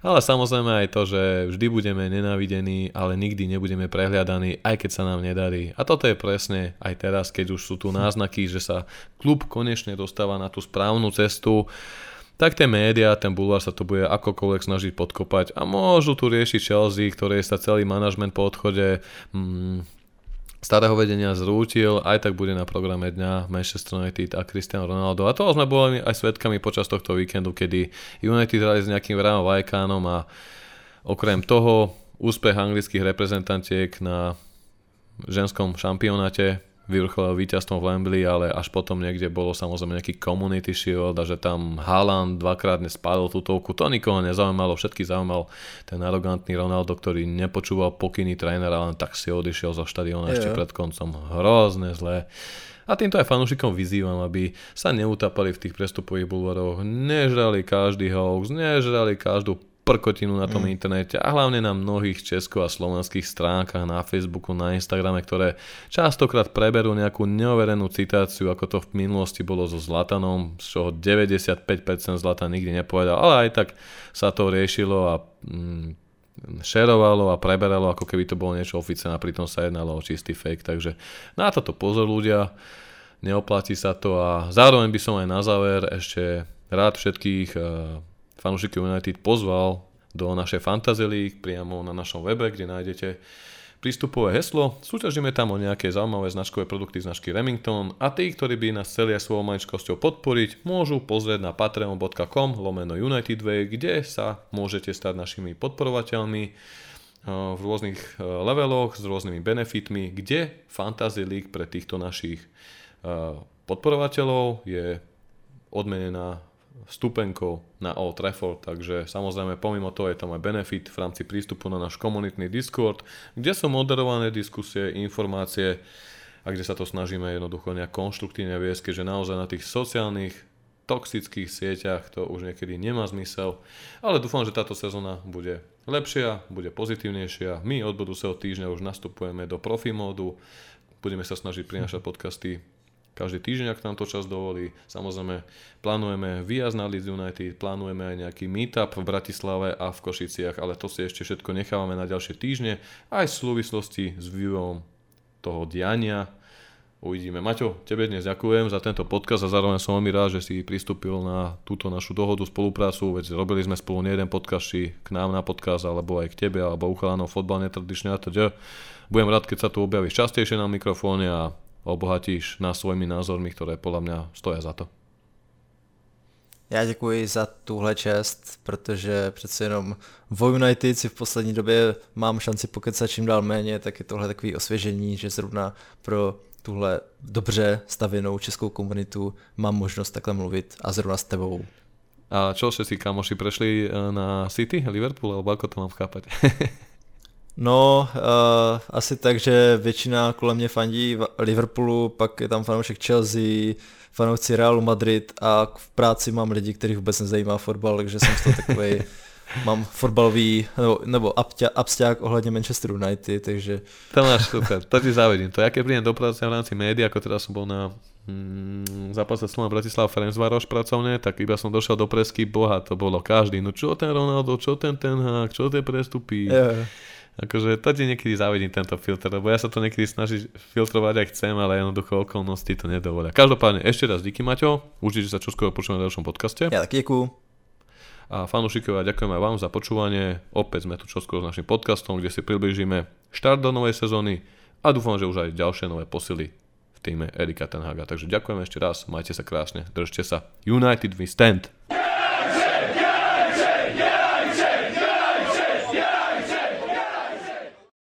ale samozrejme aj to, že vždy budeme nenávidení, ale nikdy nebudeme prehliadaní, aj keď sa nám nedarí. A toto je presne aj teraz, keď už sú tu náznaky, že sa klub konečne dostáva na tú správnu cestu tak tie médiá, ten bulvár sa to bude akokoľvek snažiť podkopať a môžu tu riešiť Chelsea, ktoré sa celý manažment po odchode mm, starého vedenia zrútil, aj tak bude na programe dňa Manchester United a Cristiano Ronaldo. A toho sme boli aj svetkami počas tohto víkendu, kedy United hrali s nejakým Vrajom Vajkánom a okrem toho úspech anglických reprezentantiek na ženskom šampionáte vyvrcholil víťazstvom v Wembley, ale až potom niekde bolo samozrejme nejaký community shield a že tam Haaland dvakrát nespadol tutovku, to nikoho nezaujímalo, všetky zaujímal ten arogantný Ronaldo, ktorý nepočúval pokyny trénera, len tak si odišiel zo štadióna ešte pred koncom. Hrozne zlé. A týmto aj fanúšikom vyzývam, aby sa neutapali v tých prestupových bulvaroch, nežrali každý hoax, nežrali každú prkotinu na tom mm. internete a hlavne na mnohých česko- a slovenských stránkach na Facebooku, na Instagrame, ktoré častokrát preberú nejakú neoverenú citáciu, ako to v minulosti bolo so Zlatanom, z čoho 95% Zlatan nikdy nepovedal, ale aj tak sa to riešilo a mm, šerovalo a preberalo, ako keby to bolo niečo oficiálne, a pritom sa jednalo o čistý fake, takže na toto pozor ľudia, neoplatí sa to a zároveň by som aj na záver ešte rád všetkých fanúšiky United pozval do našej Fantasy League priamo na našom webe, kde nájdete prístupové heslo. Súťažíme tam o nejaké zaujímavé značkové produkty značky Remington a tí, ktorí by nás chceli svojou maličkosťou podporiť, môžu pozrieť na patreon.com lomeno United Way, kde sa môžete stať našimi podporovateľmi eh, v rôznych eh, leveloch s rôznymi benefitmi, kde Fantasy League pre týchto našich eh, podporovateľov je odmenená stupenkou na Old Trafford, takže samozrejme pomimo toho je tam aj benefit v rámci prístupu na náš komunitný Discord, kde sú moderované diskusie, informácie a kde sa to snažíme jednoducho nejak konštruktívne viesť, keďže naozaj na tých sociálnych toxických sieťach to už niekedy nemá zmysel, ale dúfam, že táto sezóna bude lepšia, bude pozitívnejšia. My od budúceho týždňa už nastupujeme do profi módu, budeme sa snažiť prinašať podcasty každý týždeň, ak nám to čas dovolí. Samozrejme, plánujeme výjazd na Leeds United, plánujeme aj nejaký meetup v Bratislave a v Košiciach, ale to si ešte všetko nechávame na ďalšie týždne, aj v súvislosti s vývojom toho diania. Uvidíme. Maťo, tebe dnes ďakujem za tento podcast a zároveň som veľmi rád, že si pristúpil na túto našu dohodu, spoluprácu, veď robili sme spolu nie jeden podcast, či k nám na podcast, alebo aj k tebe, alebo u chalanov fotbal netradične a teda. Budem rád, keď sa tu objavíš častejšie na mikrofóne a obohatíš nás svojimi názormi, ktoré podľa mňa stoja za to. Já děkuji za tuhle čest, protože přece jenom v United si v poslední době mám šanci pokecat čím dál méně, tak je tohle takový osvěžení, že zrovna pro tuhle dobře stavěnou českou komunitu mám možnost takhle mluvit a zrovna s tebou. A čo všetci kamoši prešli eh, na City, Liverpool, alebo ako to mám chápať? *laughs* No, uh, asi tak, že většina kolem mě fandí Liverpoolu, pak je tam fanoušek Chelsea, fanoušci Realu Madrid a v práci mám lidi, kteří vůbec nezajímá fotbal, takže jsem z toho takový, *laughs* mám fotbalový, nebo, nebo absťák ohledně Manchester United, takže... To máš super, to ti závidím. To ja keď prídem do práce v rámci médií, ako teraz som bol na mm, zápase Slova Bratislava Ferencvároš pracovne, tak iba som došiel do presky, boha, to bolo každý. No čo ten Ronaldo, čo ten ten hák, čo tie prestupy. Yeah. Akože to ti niekedy závidím tento filter, lebo ja sa to niekedy snažím filtrovať, ak chcem, ale jednoducho okolnosti to nedovolia. Každopádne ešte raz díky Maťo, určite sa čoskoro počujeme v ďalšom podcaste. Ja tak ďakujem. A fanúšikovia, ďakujem aj vám za počúvanie. Opäť sme tu čoskoro s našim podcastom, kde si približíme štart do novej sezóny a dúfam, že už aj ďalšie nové posily v týme Erika Tenhaga. Takže ďakujem ešte raz, majte sa krásne, držte sa. United we stand!